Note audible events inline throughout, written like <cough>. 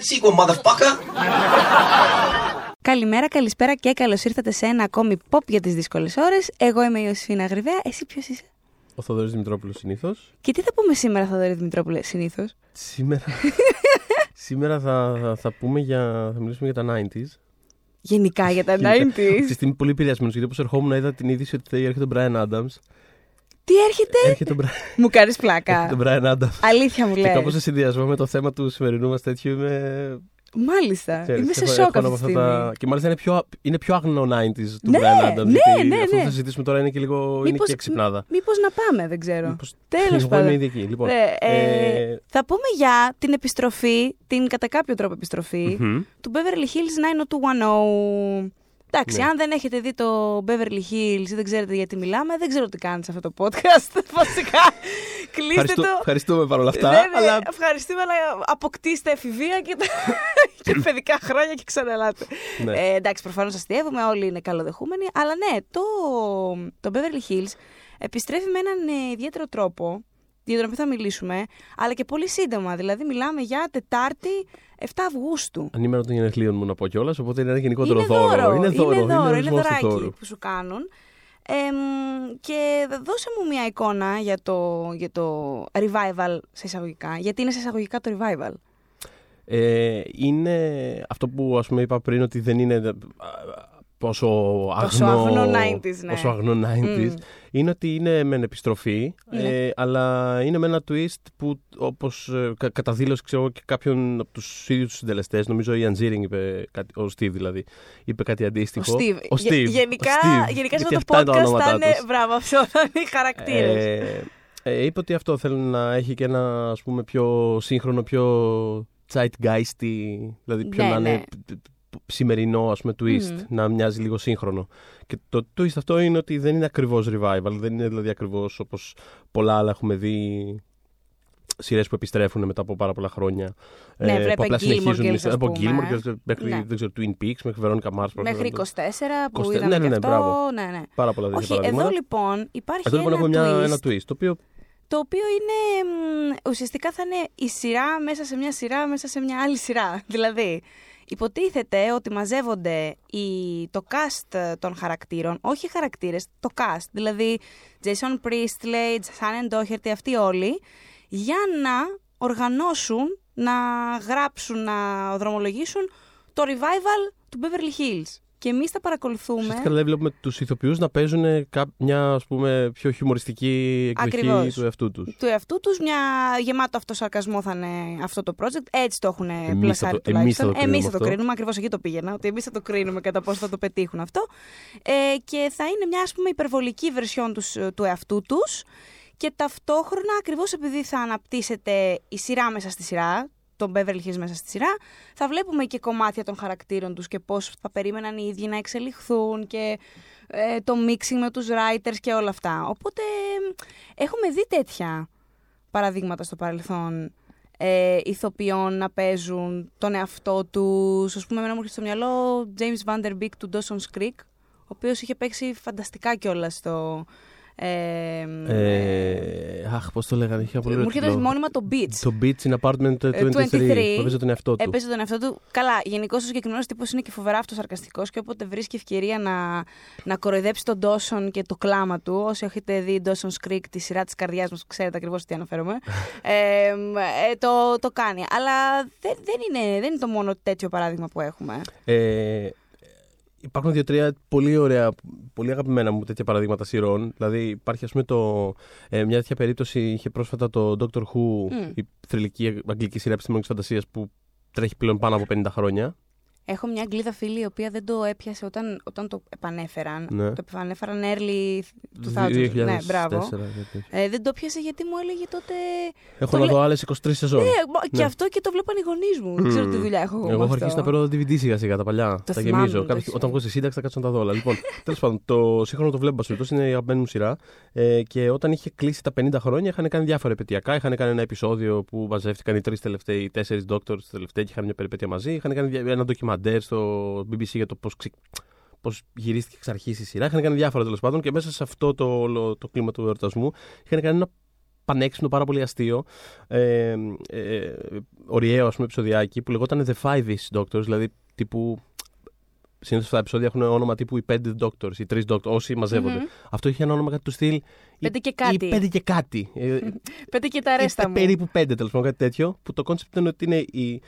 that sequel, motherfucker. Καλημέρα, καλησπέρα και καλώς ήρθατε σε ένα ακόμη pop για τις δύσκολες ώρες. Εγώ είμαι η Ιωσήφινα Γρυβαία. Εσύ ποιος είσαι; Ο Θοδωρής Δημητρόπουλος συνήθως. Και τι θα πούμε σήμερα, Θοδωρή Δημητρόπουλε, συνήθως; Σήμερα, <laughs> σήμερα θα, θα, θα πούμε για. θα μιλήσουμε για τα 90s. Γενικά για τα Αυτή 90s. τη στιγμή πολύ επηρεασμένος γιατί όπως ερχόμουν είδα την είδηση ότι θα έρχεται ο Brian Adams. Τι έρχεται; Έρχεται ο Brian, Μου κάνεις έρχεται πλάκα. ο Brian Adams. Αλήθεια μου Και λες. κάπως σε συνδυασμό με το θέμα του σημερινού μας τέτοιου είμαι. Μάλιστα. ξέρεις, Είμαι σε έχω- σοκ έχω αυτή από τη αυτά στιγμή. τα- Και μάλιστα είναι πιο, είναι πιο αγνό 90s του Ναι, Brian Adams. ναι, γιατί ναι, Αυτό ναι. που θα συζητήσουμε τώρα είναι και λίγο. είναι Μήπως- και εξυπνάδα. Μήπως να πάμε, δεν ξέρω. Μήπως- Τέλος Εγώ είμαι πάντων. ήδη εκεί. Λοιπόν, Ναι, ε, ε, θα πούμε για την επιστροφή, την κατά κάποιο τρόπο επιστροφή, μμμ. του Beverly Hills 90210. Εντάξει, Ναι. αν δεν έχετε δει το Beverly Hills ή δεν ξέρετε γιατί μιλάμε, δεν ξέρω τι κάνετε σε αυτό το podcast. <laughs> Βασικά, κλείστε Ευχαριστώ- το. Ευχαριστούμε παρόλα αυτά. Ναι, ναι, αλλά Ευχαριστούμε, αλλά αποκτήστε εφηβεία και, τα... <laughs> και παιδικά χρόνια και ξαναλάτε. Ναι. Ε, εντάξει, προφανώς αστείευουμε, όλοι είναι καλοδεχούμενοι. Αλλά ναι, το, το Beverly Hills επιστρέφει με έναν ε, ιδιαίτερο τρόπο, για τον οποίο θα μιλήσουμε, αλλά και πολύ σύντομα. Δηλαδή, μιλάμε για Τετάρτη 7 Αυγούστου. Ανήμερα των γενεθλίων μου να πω κιόλας, οπότε είναι ένα γενικότερο είναι δώρο. δώρο, Είναι δώρο, είναι, δώρο, είναι ορισμός του δωράκι δώρου. που σου κάνουν. Εμ, και δώσε μου μια εικόνα για το, για το revival σε εισαγωγικά. Γιατί είναι σε εισαγωγικά το revival; Ε, είναι αυτό που ας πούμε είπα πριν ότι δεν είναι α, πόσο αγνό, Πόσο αγνό 90s, ναι. πόσο αγνό 90s. Μμ. Είναι ότι είναι με επιστροφή, Ναι. ε, αλλά είναι με ένα twist που όπως ε, κα, κατά δήλωση ξέρω και κάποιον από τους ίδιους τους συντελεστές, νομίζω ο Ian Ziering είπε, κάτι, ο Steve δηλαδή, είπε κάτι Ο αντίστοιχο. Steve. Ο Γε- Steve. γενικά, Ο Steve. γενικά σε Γιατί αυτό το αυτά είναι τα podcast ονόματά θα είναι. τους. Μπράβο, αυτό θα είναι οι χαρακτήρες. Ε, ε, είπε ότι αυτό θέλει να έχει και ένα ας πούμε πιο σύγχρονο, πιο zeitgeisty, δηλαδή πιο Ναι, να είναι ναι. π- π- σημερινό ας πούμε twist, Μμμ. να μοιάζει λίγο σύγχρονο. Και το twist αυτό είναι ότι δεν είναι ακριβώς revival, δεν είναι δηλαδή ακριβώς όπως πολλά άλλα έχουμε δει σειρές που επιστρέφουν μετά από πάρα πολλά χρόνια. ε, Ναι, που βλέπε απλά Gilmore συνεχίζουν Girls, ας από πούμε. Gilmore Girls μέχρι Ναι. δεν ξέρω, Twin Peaks, μέχρι Veronica Mars. Μέχρι 24 που 24, είδαμε ναι, ναι, και ναι, αυτό. μπράβο. Ναι, ναι. Πάρα πολλά τέτοια Όχι, παραδείγματα. εδώ λοιπόν υπάρχει Εδώ λοιπόν ένα, έχουμε μια, twist, ένα twist, το οποίο το οποίο είναι μ, ουσιαστικά θα είναι η σειρά μέσα σε μια σειρά μέσα σε μια άλλη σειρά. <laughs> Δηλαδή, υποτίθεται ότι μαζεύονται οι, το cast των χαρακτήρων, όχι οι χαρακτήρες, το cast, δηλαδή Jason Priestley, Shannon Doherty, αυτοί όλοι, για να οργανώσουν, να γράψουν, να δρομολογήσουν το revival του Beverly Hills. Και εμείς θα παρακολουθούμε... Ουσιαστικά δηλαδή βλέπουμε τους ηθοποιούς να παίζουν κά- μια ας πούμε, πιο χιουμοριστική εκδοχή Ακριβώς. του εαυτού τους. του εαυτού τους, μια γεμάτο αυτό σαρκασμό θα είναι αυτό το project. Έτσι το έχουν Εμείς πλασάρει θα το- εμείς θα τουλάχιστον. το κρίνουμε Εμείς θα το αυτό. κρίνουμε, ακριβώς εκεί το πήγαινα, ότι εμείς θα το κρίνουμε κατά πόσο θα το πετύχουν αυτό. Ε, και θα είναι μια ας πούμε υπερβολική βερσιόν τους, ε, του εαυτού τους και ταυτόχρονα ακριβώς επειδή θα αναπτύσσεται η σειρά μέσα στη σειρά, τον Beverly Hills μέσα στη σειρά, θα βλέπουμε και κομμάτια των χαρακτήρων τους και πώς θα περίμεναν οι ίδιοι να εξελιχθούν και ε, το mixing με τους writers και όλα αυτά. Οπότε ε, έχουμε δει τέτοια παραδείγματα στο παρελθόν ε, ηθοποιών να παίζουν τον εαυτό τους. Ας πούμε, εμένα μου έρχεται στο μυαλό James Van Der Beek του Dawson's Creek, ο οποίος είχε παίξει φανταστικά κιόλας στο... Ε, Ε, αχ, πώς το λέγανε, είχε πολύ μου ωραίο έρχεται τίτλο. μόνιμα το Beach. Το Beach in Apartment 23, Ε, 23, που έπαιζε τον εαυτό του. Έπαιζε τον εαυτό του. Καλά, γενικώς ο συγκεκριμένος τύπος είναι και φοβερά αυτοσαρκαστικό και όποτε βρίσκει ευκαιρία να, να κοροϊδέψει τον Ντόσον και το κλάμα του. Όσοι έχετε δει Dawson's Creek, τη σειρά της καρδιάς μας, ξέρετε ακριβώς τι αναφέρομαι. <laughs> ε, ε, το, το κάνει. Αλλά δεν, δεν, είναι, δεν είναι το μόνο τέτοιο παράδειγμα που έχουμε. Ε, υπάρχουν δύο-τρία πολύ ωραία, πολύ αγαπημένα μου τέτοια παραδείγματα σειρών. Δηλαδή, υπάρχει ας πούμε το, ε, μια τέτοια περίπτωση, είχε πρόσφατα το Doctor Who, Μμ. η θρηλυκή αγγλική σειρά επιστημονική φαντασίας που τρέχει πλέον πάνω από 50 χρόνια. Έχω μια Αγγλίδα φίλη η οποία δεν το έπιασε όταν, όταν το επανέφεραν. Ναι. Το επανέφεραν early 2000. 2004, Ναι, μπράβο. κάτι τέτοιο. Ε, δεν το πιάσε γιατί μου έλεγε τότε. Έχω Το να λέ- δω άλλες 23 σεζόν. Ναι, μα- και Ναι. αυτό και το βλέπαν οι γονείς μου. Δεν ξέρω τι δουλειά έχω εγώ. Εγώ με έχω αυτό. αρχίσει να παίρνω τα DVD σιγά σιγά τα παλιά. Το τα θυμάμαι, γεμίζω. το Κάποια- έχεις όταν πει. βγω στη σύνταξη θα κάτσω να τα δω όλα. Λοιπόν, <laughs> τέλος πάντων, το σύγχρονο το βλέπω περιπτώσει είναι η αγαπημένη μου σειρά. Ε, και όταν είχε κλείσει τα 50 χρόνια είχαν κάνει διάφορα επαιτειακά. Είχαν κάνει ένα επεισόδιο που μαζεύτηκαν οι τρεις τελευταίοι, οι τέσσερις doctors τελευταίοι και είχαν μια περιπέτεια μαζί. Είχαν κάνει δια- ένα ντοκιμαντέρ στο BBC για το πώς πώς γυρίστηκε εξ αρχής η σειρά. Είχαν κάνει διάφορα τέλος πάντων και μέσα σε αυτό το, όλο το κλίμα του εορτασμού είχαν κάνει ένα πανέξυπνο, πάρα πολύ αστείο. Ε, ε, ωριαίο, ας πούμε, επεισοδιάκι που λεγόταν The Fiveish Doctors, δηλαδή τύπου. Συνήθως αυτά τα επεισόδια έχουν όνομα τύπου οι πέντε doctors, οι τρεις doctors, όσοι μαζεύονται. Μμμ. Αυτό είχε ένα όνομα κάτι του στυλ. Πέντε οι- και κάτι. Οι πέντε και κάτι. Ε, Πέντε και τα ρέστα Είστε μου. περίπου πέντε τέλος πάντων, κάτι τέτοιο. Που το κόνσεπτ είναι ότι είναι η...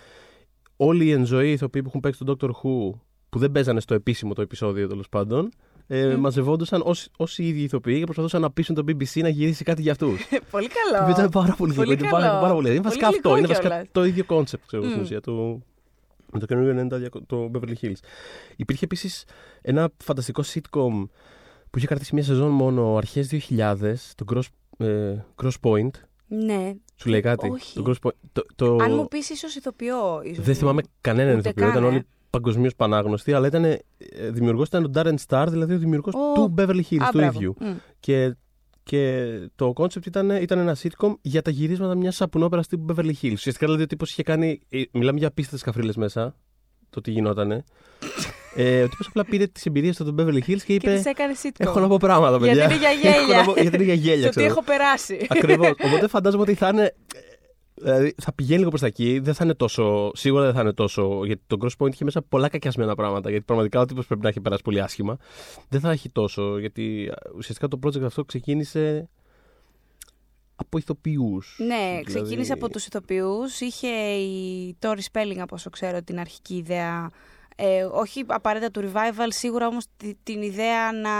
όλοι οι εν ζωή ηθοποιοί που έχουν παίξει τον Doctor Who, που δεν παίζανε στο επίσημο το επεισόδιο τέλος πάντων, ε, Μμ. μαζευόντουσαν ως, ως οι ίδιοι ηθοποιοί και προσπαθούσαν να πείσουν το BBC να γυρίσει κάτι για αυτούς. <laughs> Πολύ Το καλό. οποίο ήταν πάρα πολύ Πολύ γλυκό. Είναι πάρα, καλό. πάρα πολύ. Είναι Πολύ βασικά αυτό. γλυκό Είναι βασικά κιόλας. το ίδιο κόνσεπτ, ξέρω στην Μμ. ουσία. του- Με το καινούριο 90 διακο- το Beverly Hills. Υπήρχε επίσης ένα φανταστικό sitcom που είχε κρατήσει μία σεζόν μόνο αρχές 2000, το Grosse, ε, Grosse Pointe. Ναι. Σου λέει κάτι. Όχι. Το Grosse Pointe. Το, το... Αν μου πεις ίσως ηθοποιό. Ίσως Δεν θυμάμαι κανέναν Ούτε ηθοποιό. καν, Ήταν ε. όλοι παγκοσμίως πανάγνωστοι, αλλά ήταν. Δημιουργός ήταν ο Darren Star, δηλαδή ο δημιουργός Ο- του Beverly Hills, Α, του μπράβο. ίδιου. Μμ. Και, και το κόνσεπτ ήταν, ήταν ένα sitcom για τα γυρίσματα μιας σαπουνόπερας τύπου Beverly Hills. Ουσιαστικά δηλαδή ο τύπος είχε κάνει. ε, Μιλάμε για απίστευτες καφρίλες μέσα. Το τι γινότανε. ε, ο τύπος απλά πήρε τις εμπειρίες του Beverly Hills και Και είπε. τις έκανε sitcom. Έχω να πω πράγματα, παιδιά. Γιατί είναι για Έχω γέλια. να πω- γιατί είναι για <laughs> γέλια, Το τι ξέρω. έχω περάσει. Ακριβώς. <laughs> Οπότε φαντάζομαι ότι θα είναι. Δηλαδή θα πηγαίνει λίγο προς τα εκεί. Δεν θα είναι τόσο. Σίγουρα δεν θα είναι τόσο. Γιατί το Grosse Pointe είχε μέσα πολλά κακιασμένα πράγματα. Γιατί πραγματικά ο τύπος πρέπει να έχει περάσει πολύ άσχημα. Δεν θα έχει τόσο. Γιατί α, ουσιαστικά το project αυτό ξεκίνησε από ηθοποιούς. Ναι, ξεκίνησε από τους ηθοποιούς. Είχε η Tori Spelling, από όσο ξέρω, την αρχική ιδέα. Ε, όχι απαραίτητα του revival, σίγουρα όμως τη- την ιδέα να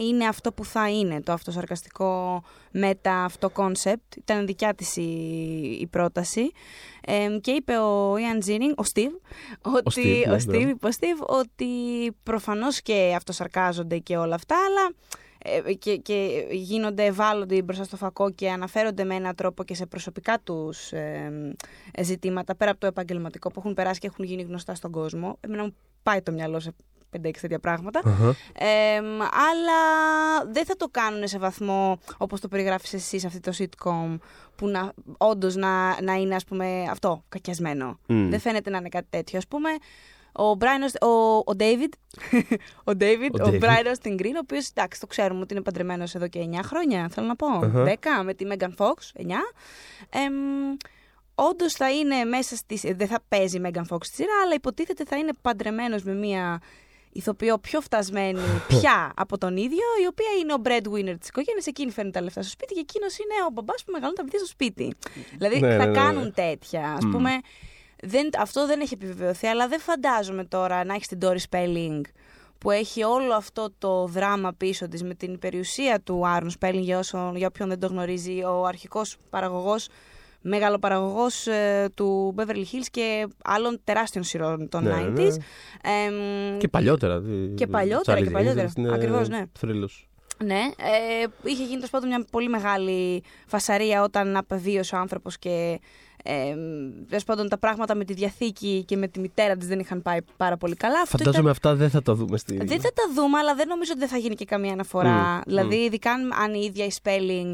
είναι αυτό που θα είναι, το αυτοσαρκαστικό μετα αυτό concept. Ήταν δικιά της η, η πρόταση. Ε, και είπε ο Ian Zinning, ο Steve, ότι, Steve, ναι, ο Steve, μπράβο. είπε ο Steve ότι προφανώς και αυτοσαρκάζονται και όλα αυτά, αλλά ε, και, και γίνονται ευάλωτοι μπροστά στο φακό και αναφέρονται με έναν τρόπο και σε προσωπικά τους ε, ε, ζητήματα πέρα από το επαγγελματικό που έχουν περάσει και έχουν γίνει γνωστά στον κόσμο. Εμένα μου πάει το μυαλό σε 5-6 τέτοια πράγματα. Αχα. Ε, αλλά δεν θα το κάνουν σε βαθμό όπως το περιγράφεις εσύ σε αυτό το sitcom που να, όντως να, να είναι ας πούμε αυτό, κακιασμένο. Μμ. Δεν φαίνεται να είναι κάτι τέτοιο. Ας πούμε, ο, Brian, ο, ο David, <laughs> ο David, Ο ο, David. Brian Austin Green, ο οποίος εντάξει το ξέρουμε ότι είναι παντρεμένος εδώ και 9 χρόνια, θέλω να πω, Αχα. 10 με τη Megan Fox, 9. Εμ, Όντως θα είναι μέσα στη. Δεν θα παίζει η Megan Fox στη σειρά, αλλά υποτίθεται θα είναι παντρεμένος με μία ηθοποιό πιο φτασμένη <laughs> πια από τον ίδιο, η οποία είναι ο breadwinner της οικογένειας. Εκείνη φέρνει τα λεφτά στο σπίτι και εκείνος είναι ο μπαμπάς που μεγαλώνει τα παιδιά στο σπίτι. δηλαδή Ναι, θα ναι, ναι, κάνουν ναι. τέτοια. Α Μμ. πούμε, δεν, αυτό δεν έχει επιβεβαιωθεί, αλλά δεν φαντάζομαι τώρα να έχεις την Dory Spelling που έχει όλο αυτό το δράμα πίσω της με την περιουσία του Άρουν Σπέλινγκ για, όσο, για όποιον δεν το γνωρίζει ο αρχικός παραγωγός μεγαλοπαραγωγός ε, του Beverly Hills και άλλων τεράστιων σειρών των Ναι, 90s. ναι. Εμ, Και παλιότερα. δι- Και παλιότερα, Charlie και παλιότερα. Angels είναι Ακριβώς, ναι. θρύλος. ναι, ε, είχε γίνει τέλος πάντων μια πολύ μεγάλη φασαρία όταν απεβίωσε ο άνθρωπος και ε, τέλος πάντων τα πράγματα με τη διαθήκη και με τη μητέρα της δεν είχαν πάει πάρα πολύ καλά. Αυτό ήταν- Φαντάζομαι αυτά δεν θα τα δούμε στη. δεν θα τα δούμε, αλλά δεν νομίζω ότι δεν θα γίνει και καμία αναφορά. Μμ, δηλαδή, μμ. ειδικά αν- αν η ίδια η Spelling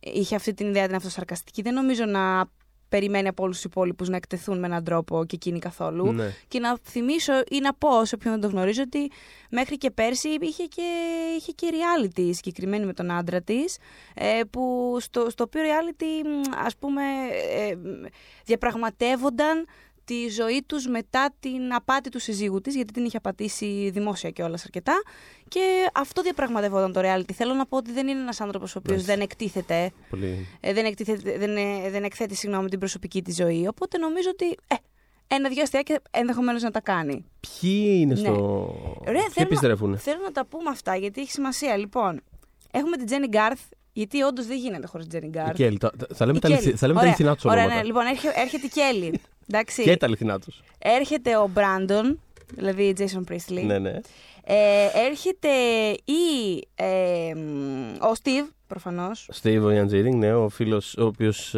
είχε αυτή την ιδέα την αυτοσαρκαστική, δεν νομίζω να περιμένει από όλους τους υπόλοιπους να εκτεθούν με έναν τρόπο και εκείνη καθόλου. Ναι. Και να θυμίσω ή να πω σε όποιον δεν το γνωρίζει ότι μέχρι και πέρσι είχε και, είχε και reality συγκεκριμένη με τον άντρα της. που στο, στο οποίο reality, μ, ας πούμε, ε, μ, διαπραγματεύονταν τη ζωή τους μετά την απάτη του συζύγου της, γιατί την είχε απατήσει δημόσια κιόλας αρκετά. Και αυτό διαπραγματευόταν το reality. Θέλω να πω ότι δεν είναι ένας άνθρωπος ο οποίος Μάλιστα. δεν εκτίθεται Πολύ. ε, δεν, εκτίθεται, δεν, ε, δεν εκθέτει συγγνώμη την προσωπική της ζωή. Οπότε νομίζω ότι ε, ένα-δυο αστιάκια ενδεχομένως να τα κάνει. Ποιοι είναι Ναι. στο. Ωραία, Ποιοι θέλω, επιστρέφουν. να, θέλω να τα πούμε αυτά γιατί έχει σημασία. Λοιπόν, έχουμε την Τζένι Γκάρθ, γιατί όντως δεν γίνεται χωρίς Τζένι Η Γκάρθ. Κέλλη. Τα- τα- Θα λέμε Η τα Kelly. αληθι- θα λέμε τα Ωραία, αληθινά τους Ωραία, ονόματα. ναι, λοιπόν, έρχε- έρχεται η Κέλλη. Εντάξει. Και τα αληθινά τους. Έρχεται ο Μπράντον, δηλαδή Jason Priestley. Ναι, ναι. Ε, έρχεται η, ε, μ, ο Steve, προφανώς. Steve Ιαντζίρινγκ, ναι, ο φίλος ο οποίος.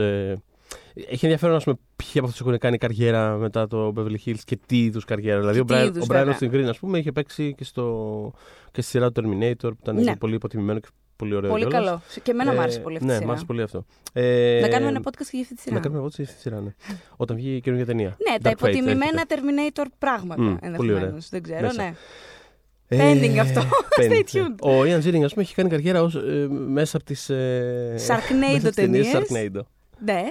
έχει ενδιαφέρον, ας πούμε, ποιοι από αυτούς έχουν κάνει καριέρα μετά το Beverly Hills και τι είδους καριέρα. Δηλαδή, Και ο τι Brian, είδους, ο Brian βέβαια. Austin Green, ας πούμε, είχε παίξει και, στο, και στη σειρά του Terminator, που ήταν Ναι. πολύ υποτιμημένο και πολύ ωραίο. Πολύ κιόλας. καλό. Και εμένα μου Ε, άρεσε πολύ αυτή η Ναι, σειρά. μου άρεσε πολύ αυτό. Ε, Να κάνουμε ένα podcast και για αυτή τη σειρά. Να κάνουμε εγώ τη σειρά, ναι. <laughs> Όταν βγει η καινούργια ταινία. Ναι, τα Dark Fate, υποτιμημένα έρχεται. Terminator πράγματα Μμ, πολύ ενδεχομένως. ωραία. Δεν ξέρω, Μέσα. ναι. Pending αυτό. <laughs> Stay pending. tuned. Ο Ian Ziering, ας πούμε, έχει κάνει καριέρα ως, ε, μέσα από τις. Ε, Sharknado μέσα από τις ταινίες ταινίες. Sharknado. Ναι.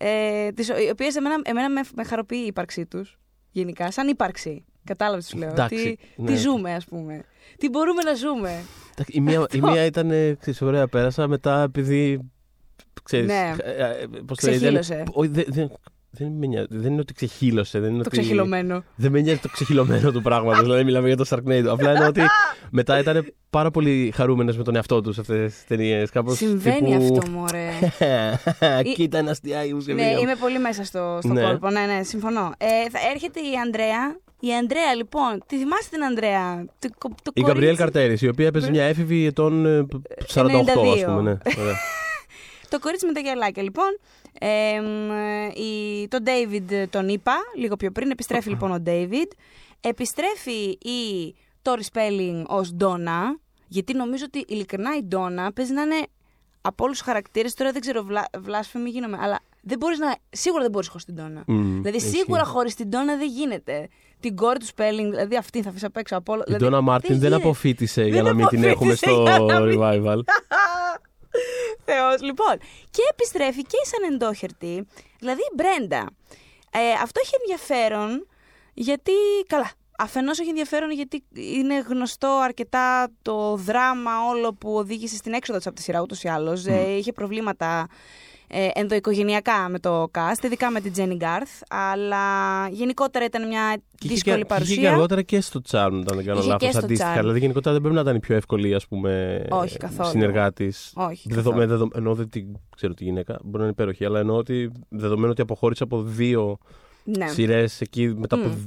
Ε, τις, οι οποίες εμένα, εμένα με, με χαροποιεί η ύπαρξή τους. Γενικά, σαν ύπαρξη. Κατάλαβες τι σου λέω. Εντάξει, τι, ναι. τι ζούμε, ας πούμε. Τι μπορούμε να ζούμε. Εντάξει, Η μία, η μία ήταν, ε, ξέρεις, ωραία, πέρασα μετά επειδή. Ξέρεις, Ναι. ε, ε, πώς το λένε, Ξεχύλωσε. ήταν- Όχι, δεν, δεν, δεν, με νοιάζει. δεν είναι ότι ξεχύλωσε. Δεν είναι Το ότι... ξεχυλωμένο. Δεν με νοιάζει το ξεχυλωμένο του πράγματος. δηλαδή, μιλάμε για το Sharknado. Απλά είναι ότι μετά ήταν πάρα πολύ χαρούμενες με τον εαυτό τους αυτές τις ταινίες. Συμβαίνει αυτό, μωρέ. <laughs> Κοίτα ένα αστιάκι μου σε ναι, βίντεο. είμαι πολύ μέσα στο, στο Ναι. κόλπο. Ναι, ναι, συμφωνώ. Ε, θα έρχεται η Ανδρέα. Η Ανδρέα, λοιπόν, τη θυμάστε την Ανδρέα; Το, το Η κορίτσι- Γκαμπριέλ Καρτέρης, η οποία έπαιζε μια έφηβη ετών ε, 48, ας 92. πούμε. Ναι. <laughs> Ωραία. Το κορίτσι με τα γυαλάκια, λοιπόν. Ε, μ, η, τον David τον είπα λίγο πιο πριν. Επιστρέφει λοιπόν ο David. Επιστρέφει η Tori Spelling ως Donna. Γιατί νομίζω ότι ειλικρινά η Donna παίζει να είναι από όλους τους χαρακτήρες. Τώρα δεν ξέρω, βλά, βλάσφημη γίνομαι. Αλλά δεν μπορείς να, σίγουρα δεν μπορείς χωρίς την Donna. Μμμ, δηλαδή ισχύει. σίγουρα χωρίς την Donna δεν γίνεται. Την κόρη του Spelling, δηλαδή αυτή θα αφήσει απ' έξω από όλο. Η δηλαδή, Ντόνα Μάρτιν δεν γίνεται. αποφύτησε για Δεν να μην την έχουμε αποφύτησε στο για να μην- revival. <laughs> Θεός. Λοιπόν, και επιστρέφει και η Σανεντόχερτη, δηλαδή η Μπρέντα. Ε, αυτό έχει ενδιαφέρον γιατί, καλά, αφενός έχει ενδιαφέρον γιατί είναι γνωστό αρκετά το δράμα όλο που οδήγησε στην έξοδο της από τη σειρά ούτως ή άλλως. Ε, είχε προβλήματα ε, ενδοοικογενειακά με το cast, ειδικά με την Τζένι Γκάρθ, αλλά γενικότερα ήταν μια Και είχε δύσκολη και- παρουσία. Είχε και αργότερα και στο Charm, αν δεν κάνω Είχε και λάθος. στο Αντίστοιχα. Charm. Δηλαδή, γενικότερα δεν πρέπει να ήταν η πιο εύκολη, ας πούμε, Όχι, καθόλου. συνεργάτης. Όχι, Δεδο, καθόλου. με δεδο, εννοώ δεν την ξέρω τη γυναίκα, μπορεί να είναι υπέροχη, αλλά εννοώ ότι δεδομένου ότι αποχώρησε από δύο Ναι. σειρές εκεί μετά από Μμ.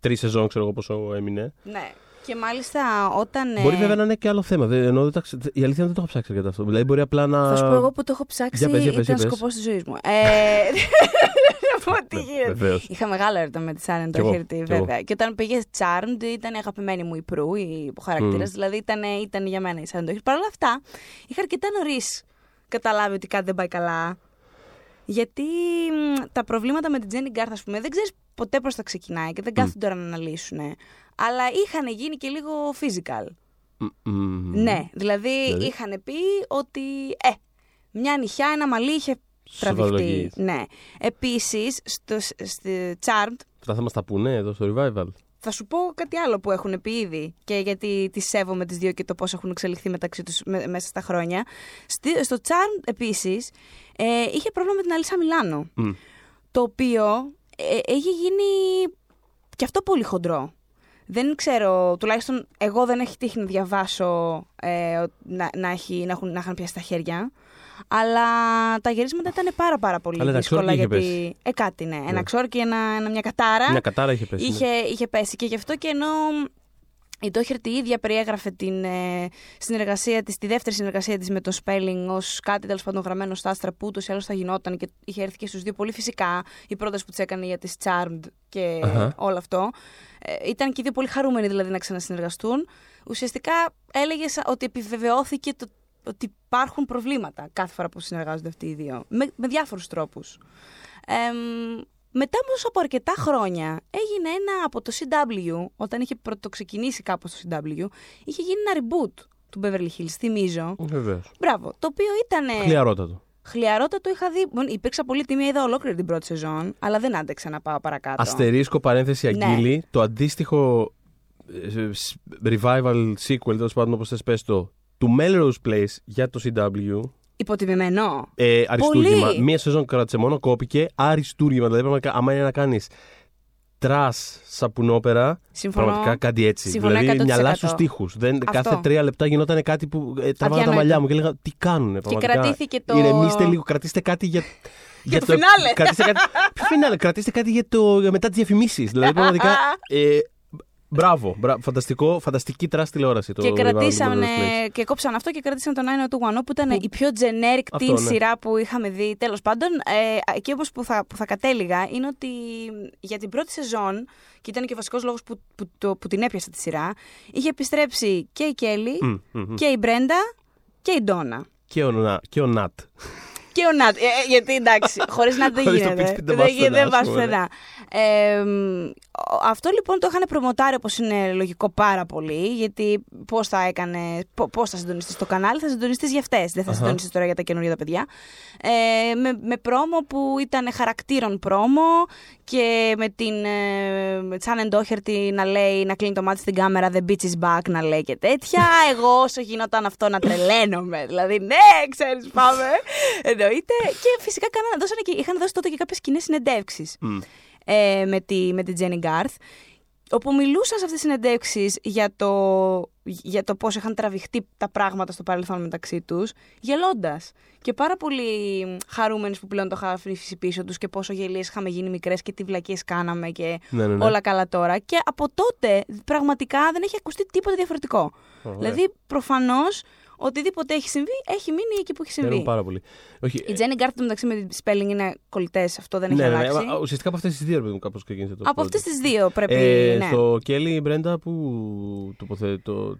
τρεις σεζόν, ξέρω εγώ πόσο έμεινε. ναι. Και μάλιστα όταν... ε, Μπορεί βέβαια να είναι και άλλο θέμα. Δεν, εννοώ, δεν τα ξε- η αλήθεια είναι ότι δεν το έχω ψάξει αρκετά αυτό. Δηλαδή, μπορεί απλά να. Θα σου πω εγώ που το έχω ψάξει. Για πες, για πες, ήταν για πες. σκοπός της ζωής μου. Ε, <laughs> να πω τι Ναι, γίνεται. βεβαίως. Είχα μεγάλο έρωτα με τη Σάρεν Κι εγώ, Ντόχερτη, κι εγώ. βέβαια. Και όταν πήγε Charmed, ήταν η αγαπημένη μου η Πρού, η χαρακτήρας. Μμ. Δηλαδή ήταν, ήταν για μένα η Σάρεν Ντόχερτη. Παρ' όλα αυτά, είχα αρκετά νωρίς καταλάβει ότι κάτι δεν πάει καλά. Γιατί μ, τα προβλήματα με την Τζένι Γκάρθ, ας πούμε, δεν ξέρεις ποτέ πώς θα ξεκινάει και δεν κάθονται τώρα να αναλύσουν. Αλλά είχαν γίνει και λίγο physical. Μ, μ, Ναι, δηλαδή, Δηλαδή; είχαν πει ότι ε, μια νυχιά, ένα μαλλί είχε τραβηχτεί. Σοβαρολογείς. Ναι. Επίσης, στο, στο Charmed, Αυτά θα μας τα πούνε εδώ στο revival. θα σου πω κάτι άλλο που έχουν πει ήδη και γιατί τις σέβομαι τις δύο και το πώς έχουν εξελιχθεί μεταξύ τους με- μέσα στα χρόνια. Στη- στο Charmed επίσης ε, είχε πρόβλημα με την Αλίσσα Μιλάνο, Μ. το οποίο ε, έχει γίνει και αυτό πολύ χοντρό. Δεν ξέρω, τουλάχιστον εγώ δεν έχει τύχει να διαβάσω ε, να, να, έχει, να, έχουν, να είχαν πιάσει τα χέρια. Αλλά τα γυρίσματα ήταν πάρα πάρα πολύ Αλλά ένα δύσκολα ξόρκι είχε γιατί. Ε, κάτι ναι. Ένα ξόρκι, ένα, ένα- μια κατάρα Μια κατάρα είχε πέσει. ναι. είχε, είχε πέσει. Και γι' αυτό και ενώ η Ντόχερτη η ίδια περιέγραφε την ε, συνεργασία της, τη δεύτερη συνεργασία της με το Spelling ως κάτι τέλος πάντων γραμμένο στα άστρα που ούτως ή άλλως θα γινόταν και είχε έρθει και στους δύο πολύ φυσικά η πρόταση που της έκανε για τις Charmed και Αχα. όλο αυτό. Ε, ήταν και οι δύο πολύ χαρούμενοι δηλαδή να ξανασυνεργαστούν. Ουσιαστικά έλεγες ότι επιβεβαιώθηκε το, ότι υπάρχουν προβλήματα κάθε φορά που συνεργάζονται αυτοί οι δύο. Με, με διάφορους τρόπους. Εμ, μετά όμως από αρκετά χρόνια έγινε ένα από το CW, όταν είχε πρωτοξεκινήσει κάπως το CW, είχε γίνει ένα reboot του Beverly Hills, θυμίζω. Βεβαίως. Μπράβο. Το οποίο ήταν. Χλιαρότατο. Χλιαρότατο είχα δει. Bon, υπήρξα πολύ τιμή, είδα ολόκληρη την πρώτη σεζόν, αλλά δεν άντεξα να πάω παρακάτω. Αστερίσκο παρένθεση Ναι. αγκύλη. Το αντίστοιχο ε, σ- revival sequel, τέλος πάντων όπως θες πες το, του Melrose Place για το CW. Υποτιμημένο. Ε, αριστούργημα. Πολύ. Μία σεζόν κράτησε μόνο, κόπηκε. Αριστούργημα. Δηλαδή, πραγματικά, άμα είναι να κάνεις trash σαπουνόπερα, Συμφωνώ. πραγματικά κάτι έτσι. Συμφωνώ δηλαδή, 100%. μυαλά στους τοίχους. Κάθε τρία λεπτά γινόταν κάτι που ε, τραβάγα τα Αδιανόητο. μαλλιά μου και έλεγα Τι κάνουνε, Και πραγματικά. κρατήθηκε το. Ηρεμήστε λίγο, κρατήστε κάτι για. <laughs> το φινάλε. Κρατήστε κάτι... <laughs> Ποιο φινάλε, κρατήστε κάτι για το... για μετά τις διαφημίσεις. δηλαδή, πραγματικά. <laughs> Ε, μπράβο, μπράβο, φανταστικό, φανταστική trash τηλεόραση. Το και revival του κρατήσαμε Melrose Place. και κόψαν αυτό και κρατήσαν τον 90210 που ήταν η πιο generic Αυτό, teen ναι. σειρά που είχαμε δει. Τέλος πάντων, ε, εκεί όμως που θα, που θα κατέληγα είναι ότι για την πρώτη σεζόν, και ήταν και ο βασικός λόγος που, που, το- που την έπιασε τη σειρά, είχε επιστρέψει και η Κέλλη Μμ, μμ, μμ. και η Μπρέντα και η Ντόνα. Και ο, Να- και ο Νατ. Και ο Νάτ. Ε, ε, γιατί εντάξει, χωρίς Νάτ δεν Χωρίς το γίνεται. πίτι δεν δεν πας γίνεται, πουθενά, δεν ας πας πούμε, ναι. πουθενά. Ε, αυτό λοιπόν το είχαν προμοτάρει όπως είναι λογικό πάρα πολύ, γιατί πώς θα έκανε, πώς θα συντονιστείς στο κανάλι, θα συντονιστείς για αυτές, δεν θα uh-huh. συντονιστείς τώρα για τα καινούργια τα παιδιά. Ε, με, με πρόμο που ήταν χαρακτήρων πρόμο και με την ε, Τσάνεν Ντόχερτη να λέει, να κλείνει το μάτι στην κάμερα The bitch is back να λέει και τέτοια. Εγώ όσο γινόταν αυτό να τρελαίνομαι. δηλαδή, ναι, ξέρεις, πάμε. Εννοείται. Και φυσικά κάνανε, δώσανε και, είχαν δώσει τότε και κάποιες κοινές συνεντεύξεις. Mm ε, με, τη, με τη Jenny Garth όπου μιλούσαν σε αυτές τις συνεντεύξεις για το, για το πώς είχαν τραβηχτεί τα πράγματα στο παρελθόν μεταξύ τους, γελώντας. Και πάρα πολύ χαρούμενοι που πλέον το είχαν αφήσει πίσω τους και πόσο γελίες είχαμε γίνει μικρές και τι βλακίες κάναμε και ναι, ναι, ναι. όλα καλά τώρα. Και από τότε πραγματικά δεν έχει ακουστεί τίποτα διαφορετικό. Δηλαδή προφανώς οτιδήποτε έχει συμβεί, έχει μείνει εκεί που έχει συμβεί. Χαίρομαι πάρα πολύ. Όχι, η Τζένι Γκάρτ μεταξύ με τη spelling είναι κολλητές, αυτό δεν έχει ναι, ναι, αλλάξει. Ναι, ουσιαστικά από αυτές τις δύο πρέπει κάπως ξεκίνησε το. Από αυτές τις δύο πρέπει. Ε, ναι. Στο Κέλλη η Μπρέντα που τοποθετού.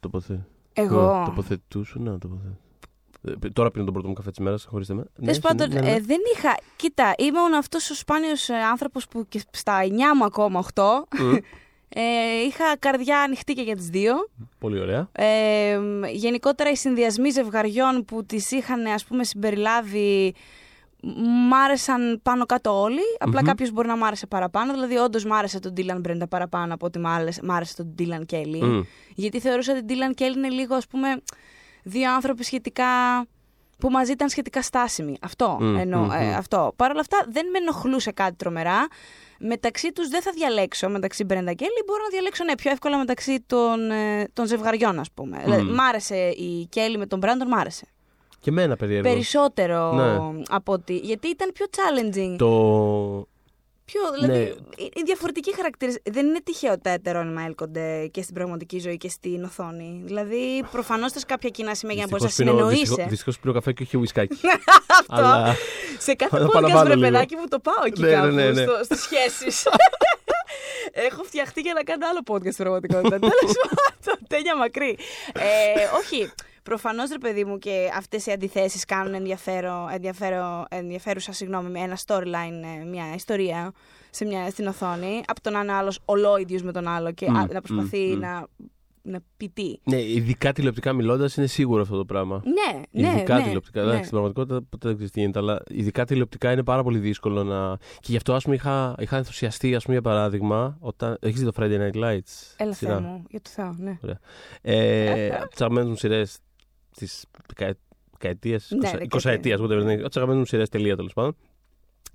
Τοποθε, Εγώ. Τοποθετούσου, να τοποθετού. Ε, τώρα πίνω τον πρώτο μου καφέ της μέρας, χωρίστε με. Τέλος πάντων, ναι, ναι. Ε, δεν είχα. Κοίτα, είμαι αυτός ο σπάνιος ε, άνθρωπος που και στα 9 μου ακόμα 8 ε, είχα καρδιά ανοιχτή και για τις δύο. Πολύ ωραία. Ε, γενικότερα οι συνδυασμοί ζευγαριών που τις είχαν ας πούμε συμπεριλάβει μ' άρεσαν πάνω κάτω όλοι. Απλά κάποιος μπορεί να μ' άρεσε παραπάνω. Δηλαδή, όντως μ' άρεσε τον Dylan Brenda παραπάνω από ότι μ' άρεσε, μ άρεσε τον Dylan Kelly. Γιατί θεωρούσα ότι τον Dylan Kelly είναι λίγο, ας πούμε, δύο άνθρωποι σχετικά. που μαζί ήταν σχετικά στάσιμοι. Αυτό εννοώ. Ε, αυτό. Παρ' όλα αυτά, δεν με ενοχλούσε κάτι τρομερά μεταξύ τους δεν θα διαλέξω μεταξύ Μπρέντα Κέλλη. Μπορώ να διαλέξω ναι, πιο εύκολα μεταξύ των, ε, των ζευγαριών, ας πούμε. Mm. μ' άρεσε η Κέλλη με τον Μπράντον, μ' άρεσε. Και εμένα περίεργο. Περισσότερο ναι. από ότι. Γιατί ήταν πιο challenging. Το, Πιο, δηλαδή, ναι. οι διαφορετικοί χαρακτήρε. Δεν είναι τυχαίο τα ετερόνυμα έλκονται και στην πραγματική ζωή και στην οθόνη. Δηλαδή, προφανώς θες κάποια κοινά σημεία για να μπορείς να συνεννοείσαι. Δυστυχώς πίνω καφέ και όχι ουισκάκι. <laughs> Αυτό. Αλλά... Σε κάθε podcast, βρε παιδάκι μου, το πάω εκεί ναι, κάπου ναι, ναι, ναι. στις σχέσεις. <laughs> Έχω φτιαχτεί για να κάνω άλλο podcast στην πραγματικότητα. Τέλος <laughs> πάντων, τέλεια μακρύ. Ε, όχι. Προφανώς, ρε παιδί μου, και αυτές οι αντιθέσεις κάνουν ενδιαφέρον, ενδιαφέρον, ενδιαφέρουσα συγγνώμη, ένα storyline, ε, μια ιστορία σε μια, στην οθόνη, από το να είναι άλλος ολόιδιος με τον άλλο και mm, να προσπαθεί mm, να να πει τι. Ναι, ειδικά τηλεοπτικά μιλώντας είναι σίγουρο αυτό το πράγμα. Ναι, ναι. Ειδικά ναι, τηλεοπτικά. Ναι. Στην πραγματικότητα ποτέ δεν ξέρεις τι γίνεται, αλλά ειδικά τηλεοπτικά είναι πάρα πολύ δύσκολο να. Και γι' αυτό, ας πούμε, είχα, είχα ενθουσιαστεί, ας πούμε, για παράδειγμα, όταν. Έχεις δει το Friday Night Lights. Έλα, Θεέ μου, για το Θεό, ναι. Ωραία. Ε, <laughs> από τι αγαπημένε μου σειρές της δεκαετίας, ναι, 20 ετία, ούτε δεν είναι. αγαπημένες μου σειρές τελεία τέλος πάντων.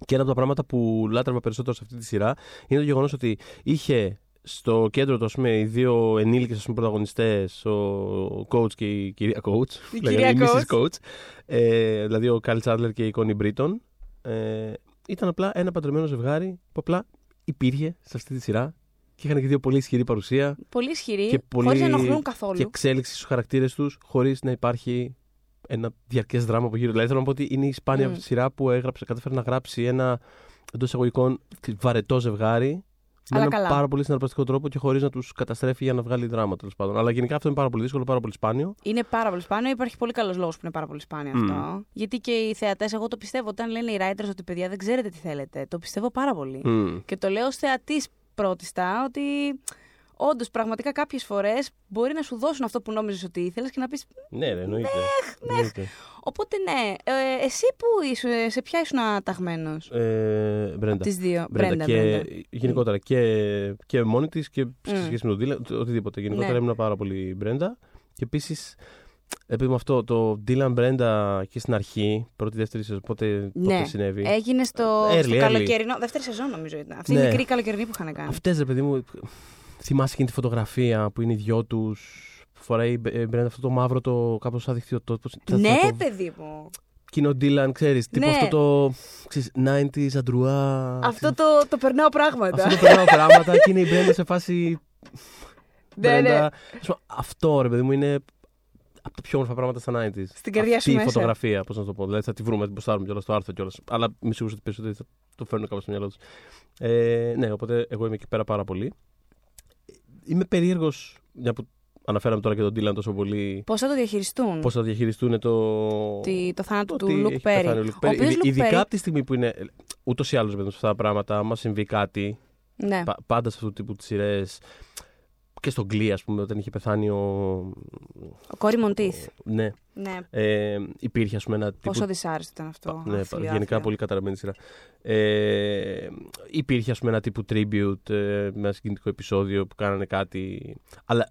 Και ένα από τα πράγματα που λάτρευα περισσότερο σε αυτή τη σειρά είναι το γεγονός ότι είχε στο κέντρο του, πούμε, οι δύο ενήλικες πρωταγωνιστές, ο coach και η κυρία coach, η κυρία coach. coach ε, δηλαδή ο Καλ Τσάντλερ και η Κόνι Μπρίτον, ε, ήταν απλά ένα παντρεμένο ζευγάρι που απλά υπήρχε σε αυτή τη σειρά και είχαν και δύο πολύ ισχυρή παρουσία. Πολύ ισχυρή, και πολύ... χωρίς να ενοχλούν καθόλου. Και εξέλιξη στους χαρακτήρες τους, χωρίς να υπάρχει ένα διαρκές δράμα από γύρω. Δηλαδή θέλω να πω ότι είναι η σπάνια mm. σειρά που έγραψε, κατάφερε να γράψει ένα εντός εισαγωγικών βαρετό ζευγάρι με έναν καλά. πάρα πολύ συναρπαστικό τρόπο και χωρίς να τους καταστρέφει για να βγάλει δράμα τέλος πάντων. Αλλά γενικά αυτό είναι πάρα πολύ δύσκολο, πάρα πολύ σπάνιο. Είναι πάρα πολύ σπάνιο. Υπάρχει πολύ καλός λόγος που είναι πάρα πολύ σπάνιο mm. αυτό. Γιατί και οι θεατές, εγώ το πιστεύω, όταν λένε οι writers ότι παιδιά δεν ξέρετε τι θέλετε, το πιστεύω πάρα πολύ. Mm. Και το λέω ως θεατής πρώτιστα ότι όντως πραγματικά κάποιες φορές μπορεί να σου δώσουν αυτό που νόμιζες ότι ήθελες και να πεις. Ναι, ναι, εννοείται. Ναι, ναι. Οπότε ναι. Ε, εσύ που είσαι, σε ποια ήσουν αταγμένος; Ε, Μπρέντα. Τις δύο. Μπρέντα, και Μπρέντα. γενικότερα και, και μόνη της και σε σχέση με τον Dylan, οτιδήποτε. Γενικότερα ναι. ήμουν πάρα πολύ Μπρέντα. Και επίσης επειδή με αυτό το Dylan Brenda και στην αρχή, πρώτη, δεύτερη σεζόν, πότε, ναι. πότε συνέβη; Έγινε στο, early, στο καλοκαιρινό. Δεύτερη σεζόν νομίζω ήταν. Αυτή ναι. η μικρή καλοκαιρινή που είχαν κάνει. Αυτές ρε παιδί μου. Θυμάσαι εκείνη τη φωτογραφία που είναι οι δυο τους. Φοράει η Brenda αυτό το μαύρο το κάπως σαν Το, ναι, το... παιδί μου. Κοινό Dylan, ξέρεις. Ναι. Τύπο αυτό το. Ξέρεις, 90s, αντρουά. Αυτό το, το περνάω πράγματα. Αυτό το περνάω πράγματα και είναι η Brenda σε φάση. Ναι, ναι. Αυτό ρε παιδί μου είναι από τα πιο όμορφα πράγματα στα 90s. Στην καρδιά σου. Αυτή η φωτογραφία, πώς να το πω. Δηλαδή θα τη βρούμε, την ποστάρουμε κιόλας στο άρθρο κιόλας. Αλλά είμαι σίγουρος ότι περισσότεροι θα το φέρνουν κάπου στο μυαλό τους. Ε, ναι, οπότε εγώ είμαι εκεί πέρα πάρα πολύ. Είμαι περίεργος, μια που αναφέραμε τώρα και τον Τίλαν τόσο πολύ. Πώς θα το διαχειριστούν; Πώς θα διαχειριστούν το. Τι, το θάνατο του Λουκ Πέρι. Ειδικά από τη στιγμή που είναι. ούτως ή άλλως με αυτά τα πράγματα, άμα συμβεί κάτι, Ναι. πα- πάντα σε αυτού του τύπου τις σειρές. Και στον Glee, ας πούμε, όταν είχε πεθάνει ο. Ο Κόρι Μοντίθ. Ναι, Ναι. ε, υπήρχε, ας πούμε, ένα τύπου. Πόσο δυσάρεστο ήταν αυτό. Ναι, άθλιο, γενικά άθλιο. πολύ καταραμένη σειρά. Ε, υπήρχε, ας πούμε, ένα τύπου tribute ε, με ένα συγκινητικό επεισόδιο που κάνανε κάτι. Αλλά